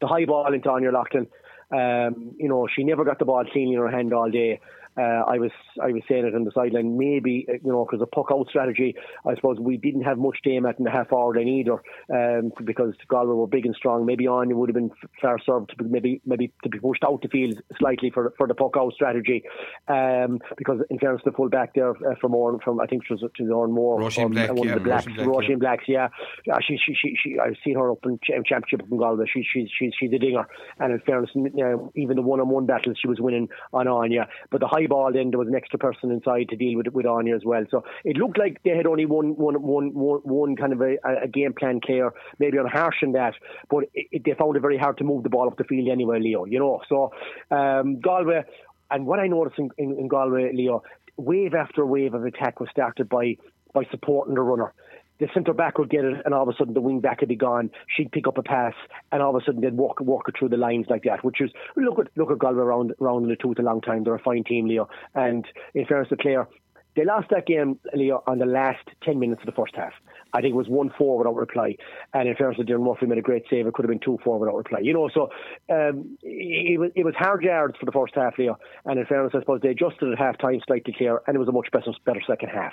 The high ball into Anya Loughlin, um, you know, she never got the ball clean in her hand all day. Uh, I was I was saying it on the sideline. Maybe uh, you know because the puck out strategy. I suppose we didn't have much game at in the half hour line either, um, because Galway were big and strong. Maybe Anya would have been f- far served to be, maybe maybe to be pushed out the field slightly for for the puck out strategy. Um, because in fairness, the full back there uh, from Oran, from I think it was to Oranmore, Roisin um, Black, one yeah, of the blacks, Roisin Black, Roisin Blacks, yeah. yeah she, she, she, she, I've seen her up in championship up in Galway. She, she's she's she's a dinger. And in fairness, n- uh, even the one-on-one battles she was winning on Anya. But the high high ball, then there was an extra person inside to deal with it with Anya as well. So it looked like they had only one one one one one kind of a, a game plan clear, maybe on harsh in that, but it, it, they found it very hard to move the ball up the field anyway, Leo. You know, so um, Galway. And what I noticed in, in, in Galway, Leo, wave after wave of attack was started by by supporting the runner the centre back would get it, and all of a sudden the wing back would be gone. She'd pick up a pass, and all of a sudden they'd walk walk it through the lines like that. Which is look at look at Galway round around in the tooth a long time. They're a fine team, Leo. And in fairness to Clare, they lost that game, Leo, on the last ten minutes of the first half. I think it was one four without reply. And in fairness to Darren Murphy made a great save. It could have been two four without reply. You know, so um, it, was it was hard yards for the first half, Leo. And in fairness, I suppose they adjusted at half time slightly clear, and it was a much better better second half.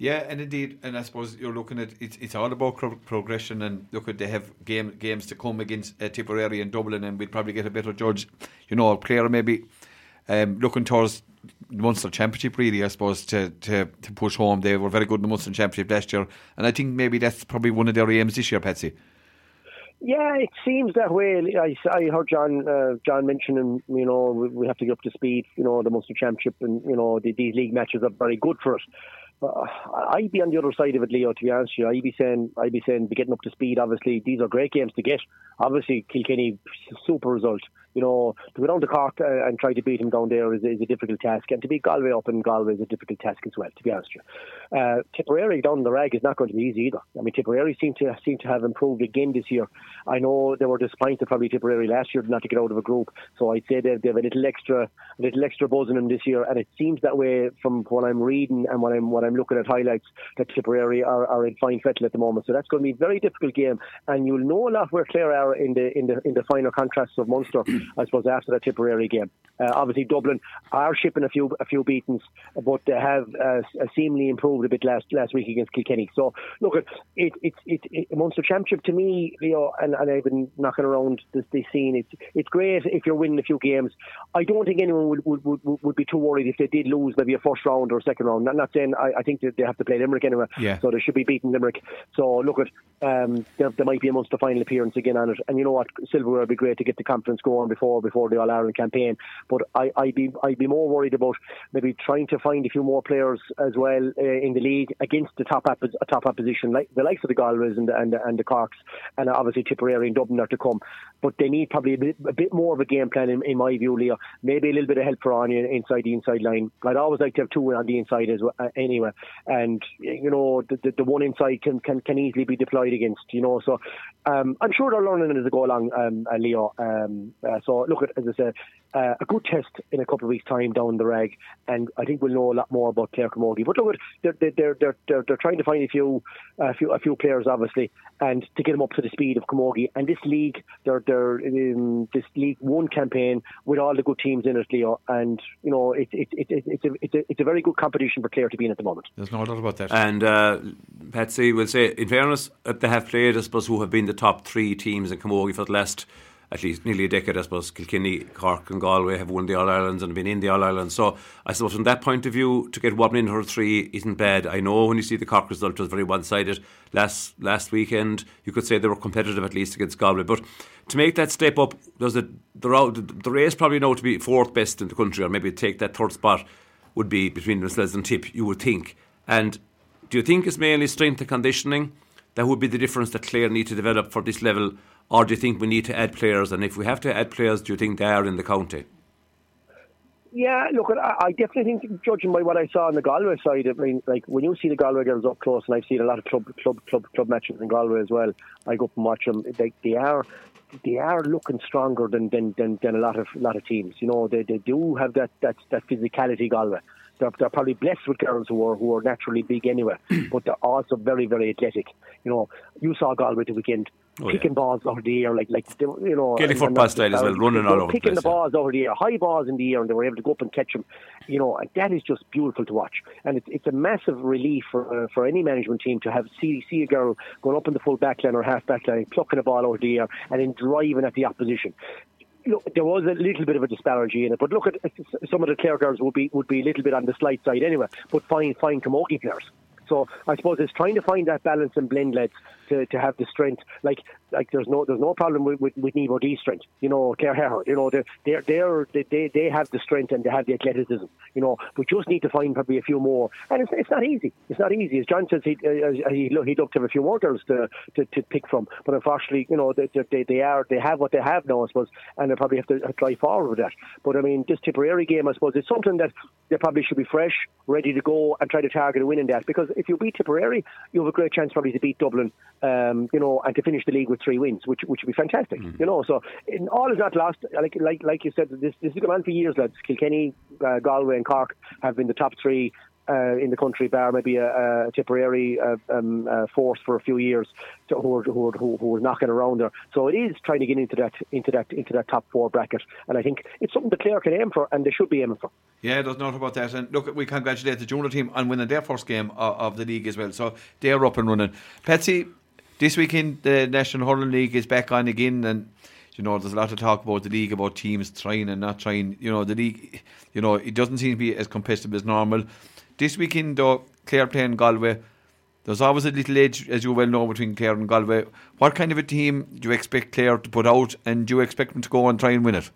Yeah, and indeed, and I suppose you're looking at it's it's all about progression, and look at they have game games to come against uh, Tipperary and Dublin, and we'd probably get a better judge, you know, a player maybe um, looking towards the Munster Championship really, I suppose, to, to, to push home. They were very good in the Munster Championship last year, and I think maybe that's probably one of their aims this year, Patsy. Yeah, it seems that way. I, I heard John uh, John mentioning, you know, we, we have to get up to speed. You know, the Munster Championship and you know the, these league matches are very good for us. Uh, I'd be on the other side of it, Leo. To be honest, with you, I'd be saying, I'd be saying, be getting up to speed. Obviously, these are great games to get. Obviously, Kilkenny, super result you know, to go down to Cork uh, and try to beat him down there is, is, a difficult task. And to beat Galway up in Galway is a difficult task as well, to be honest with you. Uh, Tipperary down the rag is not going to be easy either. I mean, Tipperary seem to seem to have improved again this year. I know they were disappointed probably Tipperary last year not to get out of a group, so I'd say they, they have a little extra, a little extra buzz in them this year. And it seems that way from what I'm reading and what I'm what I'm looking at highlights that Tipperary are, are in fine fettle at the moment. So that's going to be a very difficult game, and you'll know a lot where Clare are in the in the in the final contrasts of Munster. I suppose after that Tipperary game. Uh, obviously, Dublin are shipping a few a few beatings, but they have uh, seemingly improved a bit last last week against Kilkenny. So look, it it it, it, it Munster Championship to me, Leo, and, and I've been knocking around this, this scene. It's it's great if you're winning a few games. I don't think anyone would would, would, would be too worried if they did lose maybe a first round or a second round. Not, not saying I, I think that they have to play Limerick anyway, yeah. so they should be beating Limerick. So look at um, there, there might be a Munster final appearance again on it, and you know what, silverware would be great to get the confidence going before before the All Ireland campaign. But I, I'd be I'd be more worried about maybe trying to find a few more players as well uh, in the league against the top op- top opposition, like the likes of the Galways and the, and the, and the Corks, and obviously Tipperary and Dublin are to come. But they need probably a bit, a bit more of a game plan, in, in my view, Leo. Maybe a little bit of help for Anya inside the inside line. I'd always like to have two on the inside as well, uh, anyway. And you know, the, the, the, one inside can, can can easily be deployed against. You know, so um, I'm sure they're learning as they go along, um, uh, Leo. Um, uh, so look, at, as I said, uh, a good test in a couple of weeks' time down the rag, and I think we'll know a lot more about Clare Camogie. But look, they're they're they're they're, they're trying to find a few a few a few players, obviously, and to get them up to the speed of Camogie. And this league, they're they're in this League One campaign with all the good teams in it, Leo. And you know, it's it, it, it, it's a it's a it's a very good competition for Clare to be in at the moment. There's no doubt about that. And uh, Patsy will say, in fairness, they have played, I suppose, who have been the top three teams in Camogie for the last at least nearly a decade, I suppose, Kilkenny, Cork, and Galway have won the All Irelands and been in the All Irelands. So I suppose from that point of view, to get one in her three isn't bad. I know when you see the Cork result, was very one sided last last weekend. You could say they were competitive at least against Galway, but to make that step up, does it the, the race probably now to be fourth best in the country, or maybe take that third spot would be between themselves and Tip. You would think, and do you think it's mainly strength and conditioning? That would be the difference that Clare need to develop for this level or do you think we need to add players? And if we have to add players, do you think they are in the county? Yeah, look, I definitely think, judging by what I saw on the Galway side, I mean, like when you see the Galway girls up close, and I've seen a lot of club, club, club, club matches in Galway as well. I go up and watch them. They, they are, they are looking stronger than than, than, than a lot of lot of teams. You know, they, they do have that that that physicality, Galway. They're, they're probably blessed with girls who are who are naturally big anyway, but they're also very very athletic. You know, you saw Galway the weekend oh, picking yeah. balls over the air, like like you know, getting football style as well, running all over picking the, place, the balls yeah. over the air, high balls in the air, and they were able to go up and catch them. You know, and that is just beautiful to watch, and it's it's a massive relief for uh, for any management team to have see see a girl going up in the full back line or half back line, plucking a ball over the air, and then driving at the opposition look, there was a little bit of a disparity in it, but look at some of the Clare girls would be would be a little bit on the slight side anyway. But fine, fine Camogie players. So I suppose it's trying to find that balance and blend, lads, to, to have the strength. Like like there's no there's no problem with with, with Nebo D's strength. You know, Herr, you know, they're they're, they're they they have the strength and they have the athleticism. You know, we just need to find probably a few more, and it's, it's not easy. It's not easy. As John says, he uh, he he'd love to have a few more girls to, to, to pick from, but unfortunately, you know, they, they they are they have what they have now, I suppose, and they probably have to try forward with that. But I mean, this Tipperary game, I suppose, it's something that they probably should be fresh, ready to go, and try to target a win in that. Because if you beat Tipperary, you have a great chance probably to beat Dublin, um, you know, and to finish the league with three wins, which which would be fantastic, mm. you know. So in, all is not lost. Like like like you said, this this has gone on for years, lads. Kilkenny, uh, Galway, and Cork have been the top three uh, in the country, bar maybe a, a Tipperary uh, um, uh, force for a few years, to, who, are, who, are, who, who are knocking around there. So it is trying to get into that into that into that top four bracket, and I think it's something the Clare can aim for, and they should be aiming for. Yeah, there's not about that. And look, we congratulate the junior team on winning their first game of, of the league as well. So they're up and running. Patsy, this weekend the National Hurling League is back on again, and you know, there's a lot of talk about the league, about teams trying and not trying. You know, the league, you know, it doesn't seem to be as competitive as normal. This weekend, though, Clare playing Galway. There's always a little edge, as you well know, between Clare and Galway. What kind of a team do you expect Clare to put out, and do you expect them to go and try and win it?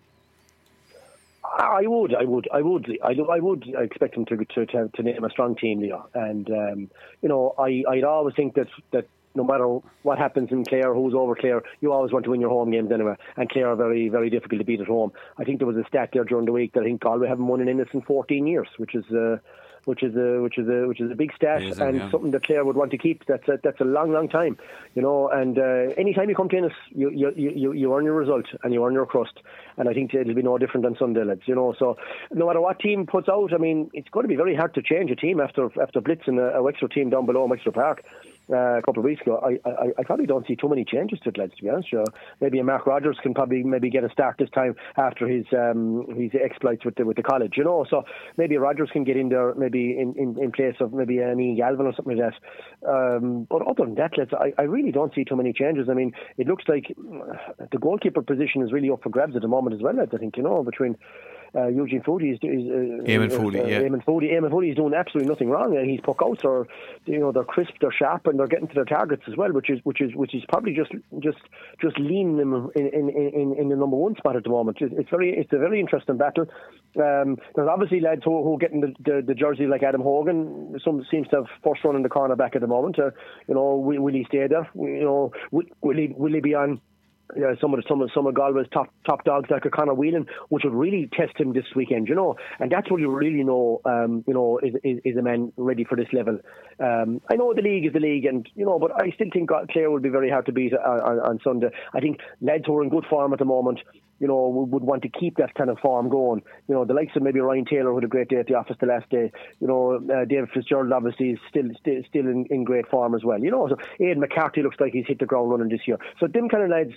I would, I would, I would, I, I would expect them to to, to, to name a strong team, Leo. And um, you know, I I'd always think that that no matter what happens in Clare, who's over Clare, you always want to win your home games anyway. And Clare are very, very difficult to beat at home. I think there was a stat there during the week that I think Galway haven't won an Ennis in 14 years, which is. Uh, which is a which is a which is a big stash Amazing, and yeah. something that Clare would want to keep. That's a, that's a long, long time, you know. And uh, any time you come to Ennis, you, you you you earn your result and you earn your crust. And I think it'll be no different than Sunday, lads. You know, so no matter what team puts out, I mean, it's going to be very hard to change a team after after blitzing a, a Wexford team down below Wexford Park uh, a couple of weeks ago, I, I, I probably don't see too many changes to lads, to be honest. Uh, maybe Mark Rogers can probably maybe get a start this time after his um, his exploits with the, with the college, you know. So maybe Rogers can get in there, maybe in, in, in place of maybe an Ian Galvin or something like that. Um, but other than that, lads, I, I really don't see too many changes. I mean, it looks like the goalkeeper position is really up for grabs at the moment as well, I think, you know, between uh, Eugene Foudy is, is uh, Eamon uh, yeah. Eamon Eamon is doing absolutely nothing wrong. Uh, he's puck outs are, you know, they're crisp, they're sharp, and they're getting to their targets as well, which is which is which is probably just just just leaning them in in, in, in the number one spot at the moment. It's, it's very it's a very interesting battle. Um, there's obviously lads who, who are getting the, the, the, jersey like Adam Hogan. Some seems to have first run in the corner back at the moment. Uh, you know, will, will he stay there? You know, will, will he will he be on? Yeah, some of the, some of some of Galway's top top dogs like Conor Whelan, which would really test him this weekend, you know. And that's what you really know, um, you know, is, is, is a man ready for this level. Um, I know the league is the league, and you know, but I still think Clare will be very hard to beat on, on, on Sunday. I think lads are in good form at the moment, you know, would want to keep that kind of form going. You know, the likes of maybe Ryan Taylor who had a great day at the office the last day. You know, uh, David Fitzgerald obviously is still still, still in, in great form as well. You know, so Aidan McCarthy looks like he's hit the ground running this year. So them kind of lads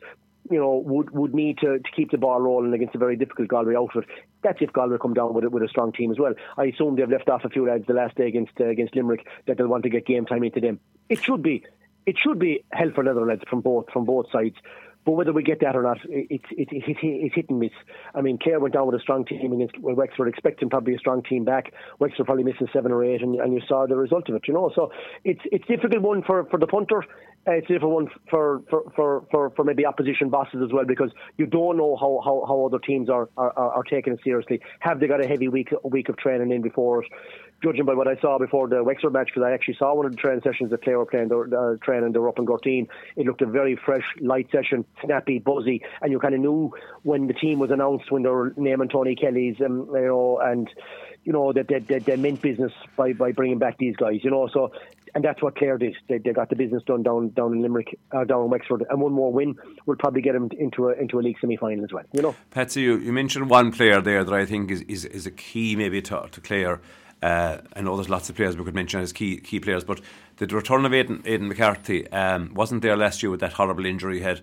you know, would would need to, to keep the ball rolling against a very difficult Galway outfit. That's if Galway come down with it with a strong team as well. I assume they've left off a few lads the last day against uh, against Limerick that they'll want to get game time into them. It should be it should be hell for leather lads from both from both sides. But whether we get that or not, it's it, it, it, it's hit and miss. I mean, Clare went down with a strong team against Wexford, expecting probably a strong team back. Wexford probably missing seven or eight, and, and you saw the result of it, you know. So it's it's difficult one for, for the punter. Uh, it's a difficult one for, for, for, for, for maybe opposition bosses as well because you don't know how, how, how other teams are, are, are taking it seriously. Have they got a heavy week week of training in before it? Judging by what I saw before the Wexford match, because I actually saw one of the training sessions that Clare were playing, their, uh, training, they were up in Gortine. It looked a very fresh, light session, snappy, buzzy, and you kind of knew when the team was announced when they were naming Tony Kelly's, um, you know, and you know that they, they, they meant business by, by bringing back these guys, you know. So, and that's what Clare did. They, they got the business done down down in Limerick, uh, down in Wexford, and one more win will probably get them into a into a league semi final as well. You know, Patsy, you, you mentioned one player there that I think is is, is a key maybe to, to Clare uh, I know there's lots of players we could mention as key key players, but the return of Aidan, Aidan McCarthy um, wasn't there last year with that horrible injury he had.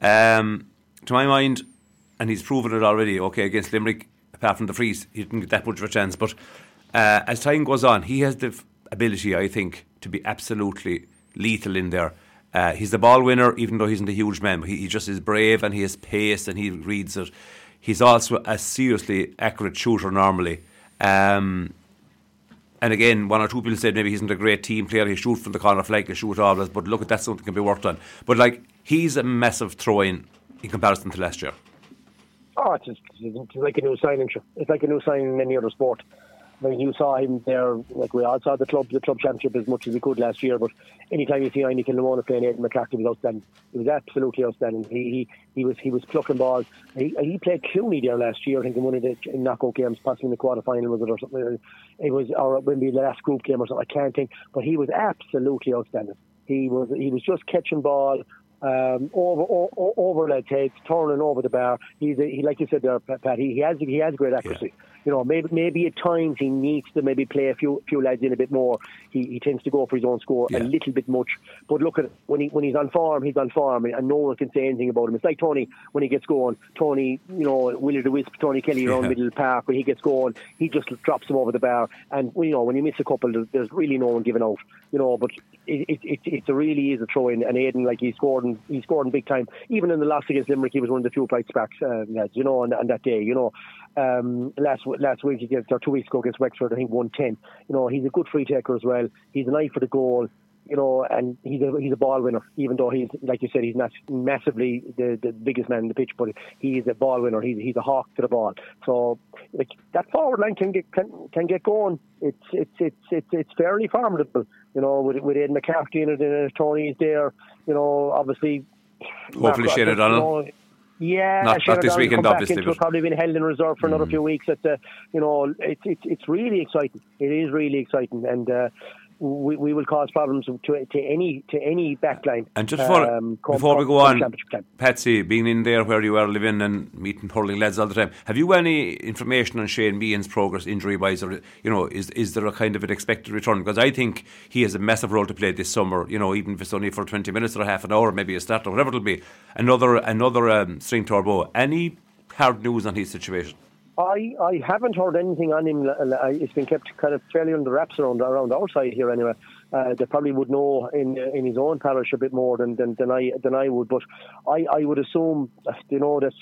Um, to my mind, and he's proven it already. Okay, against Limerick, apart from the freeze, he didn't get that much of a chance. But uh, as time goes on, he has the f- ability, I think, to be absolutely lethal in there. Uh, he's the ball winner, even though he's not a huge man. He, he just is brave and he has pace and he reads it. He's also a seriously accurate shooter normally. Um, and again, one or two people said maybe he's not a great team player. He shoot from the corner flag, he shoot all this. But look, at that's something that can be worked on. But like he's a massive throw-in in comparison to last year. Oh, it's, just, it's like a new signing. It's like a new signing in any other sport. I mean, you saw him there, like we all saw the club, the club championship as much as we could last year. But anytime you see Inagh-Kilnamona playing Aidan McCarthy was outstanding. He was absolutely outstanding. He he, he was he was plucking balls. He, he played Clooney there last year. I think in one of the knockout games, possibly in the quarter final was it or something. It was or maybe the last group game or something. I can't think. But he was absolutely outstanding. He was he was just catching ball, um, over over, over takes, turning over the bar. He's a, he like you said there, Pat. He, he has he has great accuracy. Yeah you know, maybe maybe at times he needs to maybe play a few few lads in a bit more. He, he tends to go for his own score yeah. a little bit much. But look at when he when he's on form, he's on form, and no one can say anything about him. It's like Tony when he gets going. Tony, you know, Willie the Wisp, Tony Kelly around yeah. middle park when he gets going, he just drops him over the bar. And you know, when you miss a couple, there's, really no one giving out. You know, but it it, it, it really is a throw in. And Aidan, like he scored, in, he scored in big time. Even in the loss against Limerick, he was one of the few bright sparks, uh. You know, on, on that day. You know, um, last last week he gave or two weeks ago against Wexford, I think one ten. You know, he's a good free taker as well. He's an eye for the goal. You know, and he's a he's a ball winner. Even though he's like you said, he's not massively the, the biggest man in the pitch, but he is a ball winner. He's he's a hawk to the ball. So like that forward line can get can, can get going. It's it's it's it's it's fairly formidable. You know, with with Ed McCarthy it, and Tony's there. You know, obviously. Hopefully, Shane O'Donnell. Yeah, not, not this weekend, obviously. But probably been held in reserve for another mm. few weeks. At the, you know, it's it's it's really exciting. It is really exciting, and uh, we, we will cause problems to, to any to any backline. And just before, um, come, before we go on, Patsy, being in there where you are living and meeting hurling lads all the time, have you any information on Shane Meehan's progress injury wise, or you know, is is there a kind of an expected return? Because I think he has a massive role to play this summer. You know, even if it's only for twenty minutes or half an hour, maybe a start or whatever it'll be. Another another um, string bow. Any hard news on his situation? I, I haven't heard anything on him. It's been kept kind of fairly under wraps around around our side here anyway. Uh, they probably would know in in his own parish a bit more than than, than I than I would. But I, I would assume you know that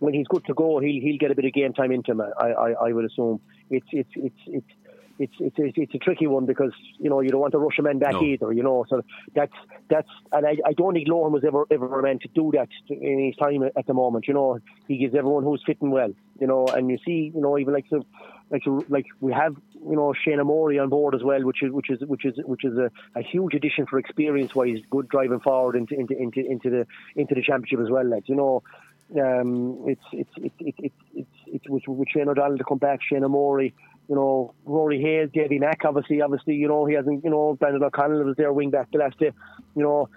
when he's good to go, he'll he'll get a bit of game time into him. I I, I would assume it's it's it's it's it's it's it's a tricky one because you know you don't want to rush a man back no. either. You know, so that's that's and I, I don't think Lohan was ever ever meant to do that in his time at the moment. You know, he gives everyone who's fitting well. You know, and you see, you know, even like so, like like we have you know Seadna Morey on board as well, which is which is which is which is a, a huge addition for experience wise, good driving forward into into into into the into the championship as well. Like you know. Um, it's it's it's it's it's it's, it's with, with Shane O'Donnell to come back, Seadna Morey, you know, Rory Hayes, Davy Mack, obviously, obviously, you know, he hasn't, you know, Brendan O'Connell was there wing back the last day, you know,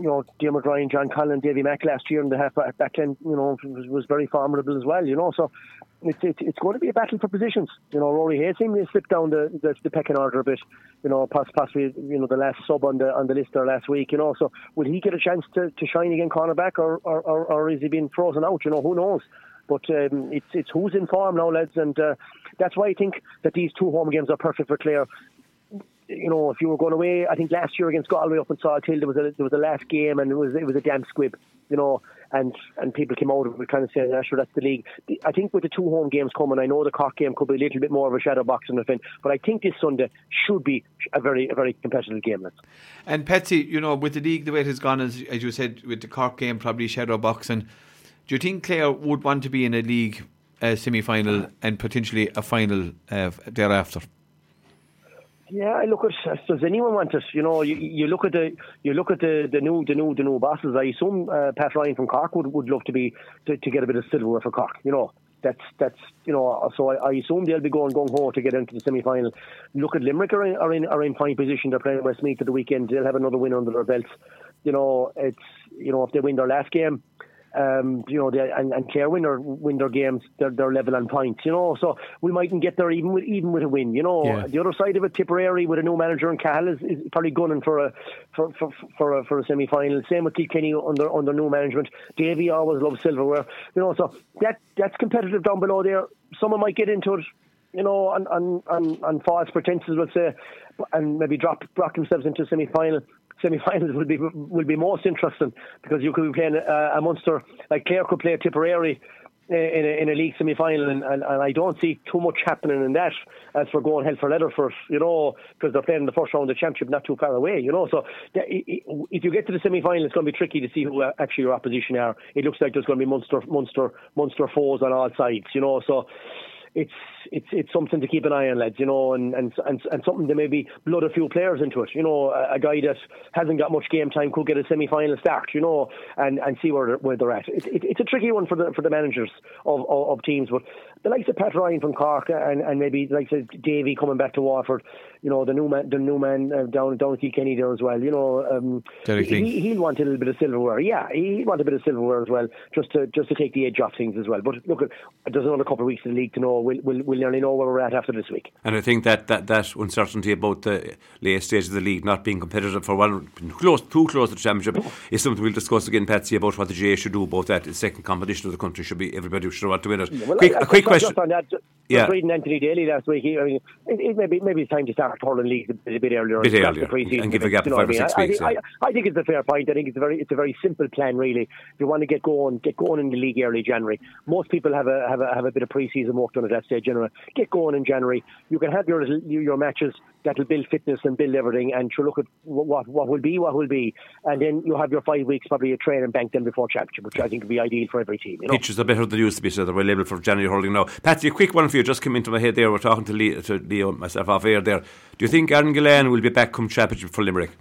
you know, Diarmuid Ryan, John Conlon, Davy Mack last year in the half back end, you know, was, was very formidable as well, you know, so it's, it's, it's going to be a battle for positions. You know, Rory Hayes seemed to slip down the, the, the pecking order a bit, you know, possibly, you know, the last sub on the on the list there last week, you know, so will he get a chance to, to shine again cornerback or, or, or, or is he being frozen out, you know, who knows? But um, it's it's who's in form now, lads, and uh, that's why I think that these two home games are perfect for Clare. You know, if you were going away, I think last year against Galway up in Salthill, there was a there was a last game and it was it was a damn squib. You know, and and people came out of it kind of saying, sure, that's the league. I think with the two home games coming, I know the Cork game could be a little bit more of a shadow boxing event, but I think this Sunday should be a very a very competitive game. And Patsy, you know, with the league the way it has gone, as, as you said, with the Cork game probably shadow boxing. Do you think Clare would want to be in a league uh, semi final and potentially a final uh, thereafter? Yeah, I look at. Does anyone want it? You know, you, you look at the you look at the, the new the new the new bosses. I assume uh, Pat Ryan from Cork would, would love to be to, to get a bit of silverware for Cork. You know, that's that's you know. So I, I assume they'll be going gung ho to get into the semi final. Look at Limerick are in, are in are in fine position. They're playing Westmeath at the weekend. They'll have another win under their belts. You know, it's you know if they win their last game um, you know, they, and, and Clare win their, win their games, they're, they're level on points, you know. So we mightn't get there even with even with a win, you know. Yeah. The other side of it, Tipperary with a new manager in Cahill is, is probably gunning for a for for, for a, for a semi final. Same with Kilkenny under under new management. Davy always loves silverware, you know. So that that's competitive down below there. Someone might get into it, you know, on on on, on false pretenses, let's say, and maybe drop drop themselves into a semi final semi-finals will be will be most interesting because you could be playing a, a Munster like Clare could play Tipperary in a, in a league semi final, and, and, and, I don't see too much happening in that as for going hell for leather for you know, because they're playing in the first round of the championship not too far away, you know. So if you get to the semi final, it's going to be tricky to see who uh, actually your opposition are. It looks like there's going to be monster, monster, monster foes on all sides, you know. So it's it's it's something to keep an eye on, lads. You know, and and and, and something to maybe blood a few players into it. You know, a, a guy that hasn't got much game time could get a semi-final start. You know, and, and see where where they're at. It, it, it's a tricky one for the for the managers of, of, of teams, but the likes of Pat Ryan from Cork and, and maybe the likes of Davy coming back to Waterford. You know, the new man, the new man uh, down down at Kenny there as well. You know, um, he, he'll want a little bit of silverware. Yeah, he'll want a bit of silverware as well, just to just to take the edge off things as well. But look, there's another couple of weeks in the league to know. We'll, we'll, we'll nearly know where we're at after this week. And I think that, that, that uncertainty about the late stage of the league not being competitive for one close, too close to the championship is something we'll discuss again, Patsy, about what the GAA should do about that. The second competition of the country should be everybody should want to win it. Yeah, well, quick, I, a quick question. That, yeah. reading Anthony Daly last week. He, I mean, it, it maybe maybe it's time to start hurling leagues a bit, a bit earlier. Bit earlier, and give a gap of five or six I, weeks. I, yeah. I, I, think it's a fair point. I think it's a very it's a very simple plan, really. If you want to get going, get going in the league early January. Most people have a have a have a bit of pre-season work done at that stage. Anyway, get going in January. You can have your your matches that'll build fitness and build everything, and to look at what what will be, what will be, and then you have your five weeks probably a train and bank them before championship, which I think would be ideal for every team. You know? Pitches are better than used to be, so they're well able for January holding now. Patsy, a quick one for you just came into my head there. We're talking to Leo, to Leo myself off air there. Do you think Aaron Gillane will be back come championship for Limerick?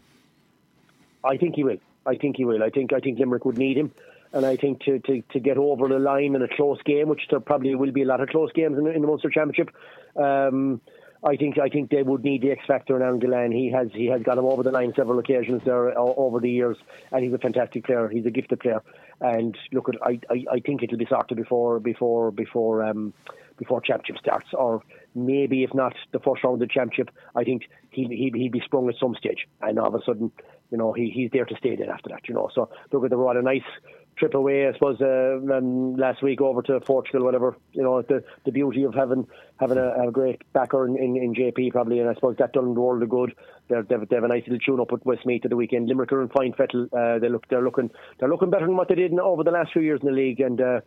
I think he will. I think he will. I think I think Limerick would need him. And I think to, to, to get over the line in a close game, which there probably will be a lot of close games in, in the Munster Championship, um, I think I think they would need the X factor in Aaron Gillane. He has he has got him over the line several occasions there over the years, and he's a fantastic player. He's a gifted player, and look, at I, I, I think it'll be sorted before before before um, before championship starts, or maybe if not the first round of the championship, I think he he he'd be sprung at some stage, and all of a sudden, you know, he he's there to stay then after that, you know. So look, at the a nice trip away, I suppose, uh, um, last week over to Portugal, whatever. You know, the the beauty of having having a, a great backer in, in, in, JP probably, and I suppose that done the world of good. They're, they've, they've a nice little tune up with Westmeath at the weekend. Limerick are in fine fettle. Uh, they look they're looking they're looking better than what they did in, over the last few years in the league, and. Uh,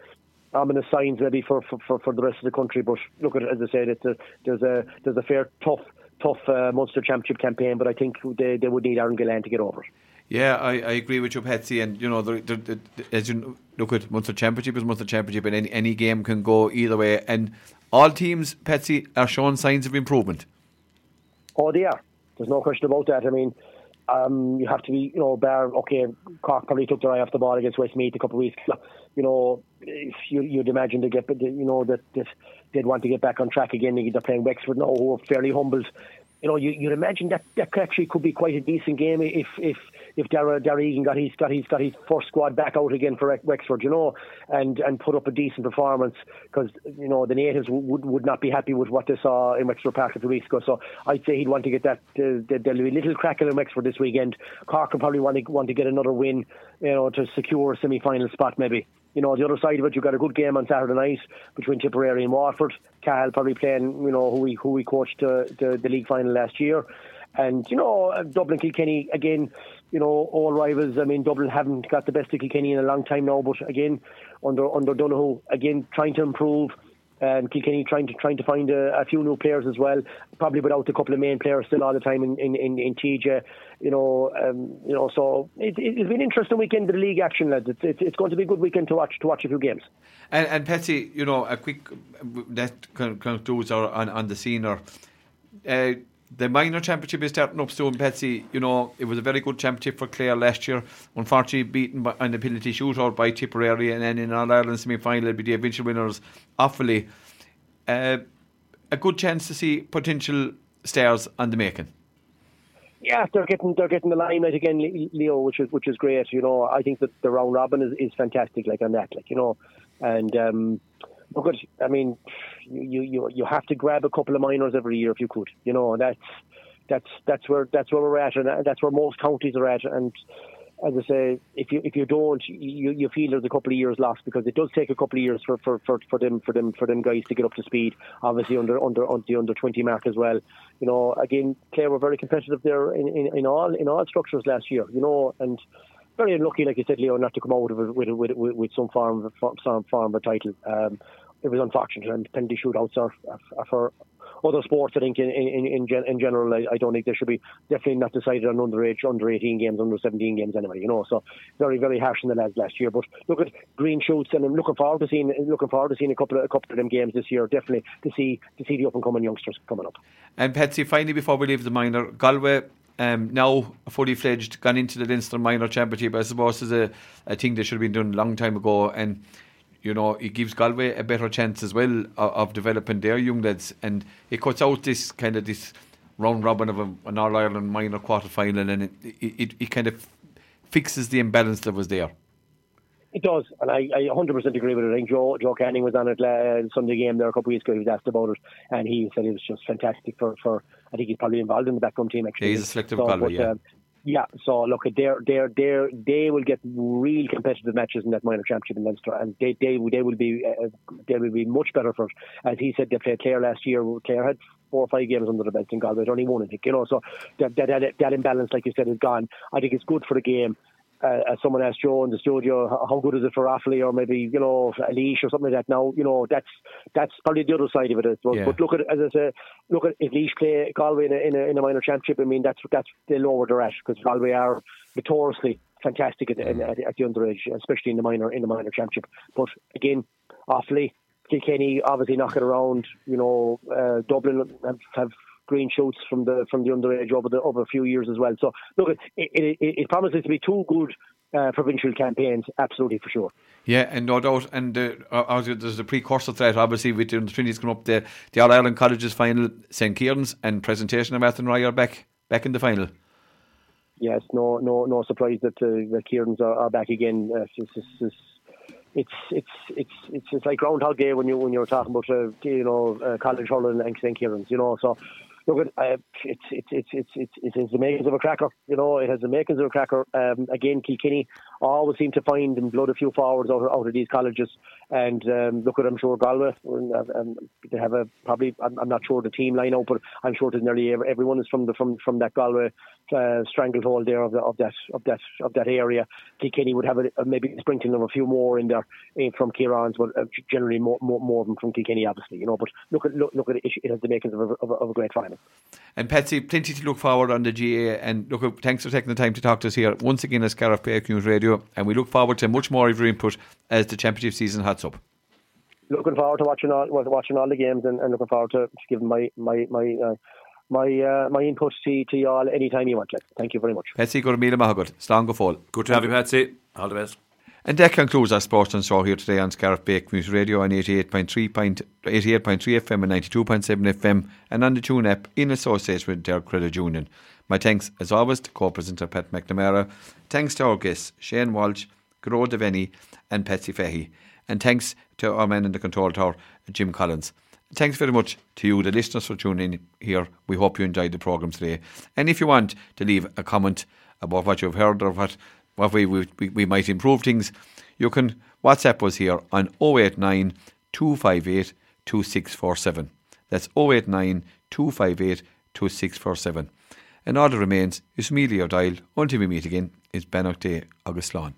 ominous signs maybe for, for, for the rest of the country. But look at as I said, it's a, there's a there's a fair tough tough uh, Munster Championship campaign, but I think they, they would need Aaron Gillane to get over it. Yeah, I, I agree with you, Patsy. And you know, as you look at Munster Championship is Munster Championship, and any, any game can go either way. And all teams, Patsy, are showing signs of improvement. Oh, they are. There's no question about that. I mean, um, you have to be, you know, bar. Okay, Cork probably took their eye off the ball against Westmeath a couple of weeks. You know, if you, you'd imagine to get, you know, that, that they'd want to get back on track again. They're playing Wexford now, who are fairly humbled you know, you, you'd imagine that that actually could be quite a decent game if if if Darragh, Darragh Egan got his got his got his first squad back out again for Wexford, you know, and and put up a decent performance because you know the natives would would not be happy with what they saw in Wexford Park a few weeks ago. So I'd say he'd want to get that. Uh, there'll be a little crackle in Wexford this weekend. Cork will probably want to want to get another win, you know, to secure a semi-final spot maybe. You know, the other side of it, you've got a good game on Saturday night between Tipperary and Waterford. Cahill probably playing, you know, who we who we coached uh, the, the league final last year. And, you know, Dublin Kilkenny, again, you know, all rivals. I mean, Dublin haven't got the best of Kilkenny in a long time now, but again, under under Donoghue, again, trying to improve and Kilkenny trying to trying to find a, a, few new players as well. Probably without a couple of main players still all the time in in in, in TJ, you know, um, you know. So it, has been an interesting weekend of the league action, lads. It's, it's, it's going to be a good weekend to watch to watch a few games. And, and Patsy, you know, a quick that concludes our on on the scene or. Uh, the minor championship is starting up soon, Patsy. You know, it was a very good championship for Clare last year. Unfortunately, beaten by, on the penalty shootout by Tipperary, and then in All Ireland semi final, be the eventual winners, Offaly. Uh, a good chance to see potential stars on the making. Yeah, they're getting they're getting the limelight again, Leo, which is which is great. You know, I think that the round robin is, is fantastic, like on that, like you know, and um, look at, I mean, you, you you have to grab a couple of minors every year if you could. You know, that's that's that's where that's where we're at, and that's where most counties are at. And as I say, if you if you don't, you you feel there's a couple of years lost because it does take a couple of years for, for, for, for them for them for them guys to get up to speed. Obviously under under under the under twenty mark as well. You know, again, Clare were very competitive there in, in, in all in all structures last year. You know, and very unlucky, like you said, Leo, not to come out with with, with, with some form some form of a title. Um, it was unfortunate, and penalty shootouts are, are for other sports. I think in in in, gen, in general, I, I, don't think there should be definitely not decided on underage, under 18 games, under 17 games anyway. You know, so very very harsh in the lads last year. But look at green shoots, and I'm looking forward to seeing looking forward to seeing a couple of a couple of them games this year. Definitely to see to see the up and coming youngsters coming up. And Patsy, finally, before we leave the minor, Galway um, now fully fledged, gone into the Leinster Minor Championship. I suppose is a, a thing that should have been done a long time ago, and you know it gives Galway a better chance as well of, of developing their young lads, and it cuts out this kind of this round robin of a, an All Ireland minor quarter final, and it, it, it kind of fixes the imbalance that was there. It does, and I, I 100% agree with it. I think Joe Joe Canning was on it uh, Sunday game there a couple of weeks ago. He was asked about it, and he said it was just fantastic for, for I think he's probably involved in the backroom team actually. Yeah, he's a selective so, but, yeah. Um, yeah, so look, they're, they're, they're, they will get real competitive matches in that minor championship in Leinster, and they, they, they will be uh, they will be much better for it. As he said, they played Clare last year. Clare had four or five games under the belt in Galway, only one, I think. You know, so that, that that imbalance, like you said, is gone. I think it's good for the game uh, as someone asked Joe in the studio, how good is it for Offaly or maybe you know Laois or something like that? Now you know that's that's probably the other side of it. But, yeah. but look at as I say, look at if Laois play Galway in a, in a, in a minor championship. I mean that's that's the lower they're at because Galway are notoriously fantastic at, at, at, the underage, especially in the minor in the minor championship. But again, Offaly, Kilkenny obviously knocking around. You know, uh, Dublin have, have green shoots from the from the underage over the over a few years as well. So look, it it, it, it promises to be two good uh, provincial campaigns, absolutely for sure. Yeah, and no doubt. And uh, uh there's a precursor to that, obviously, with the Trinity's coming up, the, the All Ireland Colleges final, St. Kieran's, and presentation of Athenry are back back in the final. Yes, no no no surprise that uh, the Kieran's are, are back again. Uh, it's, it's, it's, it's, it's, it's, it's like Groundhog Day when you when you're talking about uh, you know uh, college hurling and St. Kieran's, you know. So look, uh, it's, it's, it's, it's, it's, it has the makings of a cracker. You know, it has the makings of a cracker. Um, again, Kilkenny always seem to find and blood a few forwards out, out of these colleges. And um, look at, I'm sure Galway, um, they have a probably, I'm, I'm, not sure the team line out, but I'm sure that nearly everyone is from the from from that Galway uh, stranglehold there of, the, of that of that of that area. Kilkenny would have a, maybe a sprinkling of a few more in there in, from Kieran's, but uh, generally more, more more of them from Kilkenny, obviously. You know, but look at look, look at it, it has the makings of a, of a, of a great final. And Patsy, plenty to look forward on the GAA. And look, thanks for taking the time to talk to us here once again as Scariff Bay News Radio. And we look forward to much more of your input as the championship season hats up. Looking forward to watching all watching all the games and, and looking forward to, to giving my my my. Uh, my uh, my input to, to you all anytime you want. Like. Thank you very much. Patsy, go to Mila Mahagod. Slán go fall. Good to have you, Patsy. All the best. And that concludes our Sports and Show here today on Scariff Bay Community Radio on 88.3 88.3 FM and 92.7 FM and on the Tune app in association with Derg Credit Union. My thanks, as always, to co-presenter Pat McNamara. Thanks to our guests, Shane Walsh, Gearoid Devanny and Patsy Fahy. And thanks to our man in the control tower, Jim Collins. Thanks very much to you, the listeners, for tuning in here. We hope you enjoyed the programme today. And if you want to leave a comment about what you've heard or what what we, we, we might improve things, you can WhatsApp us here on 089 258 2647. That's 089 258 2647. And all that remains is media dial until we meet again is Bannock Day August Lawn.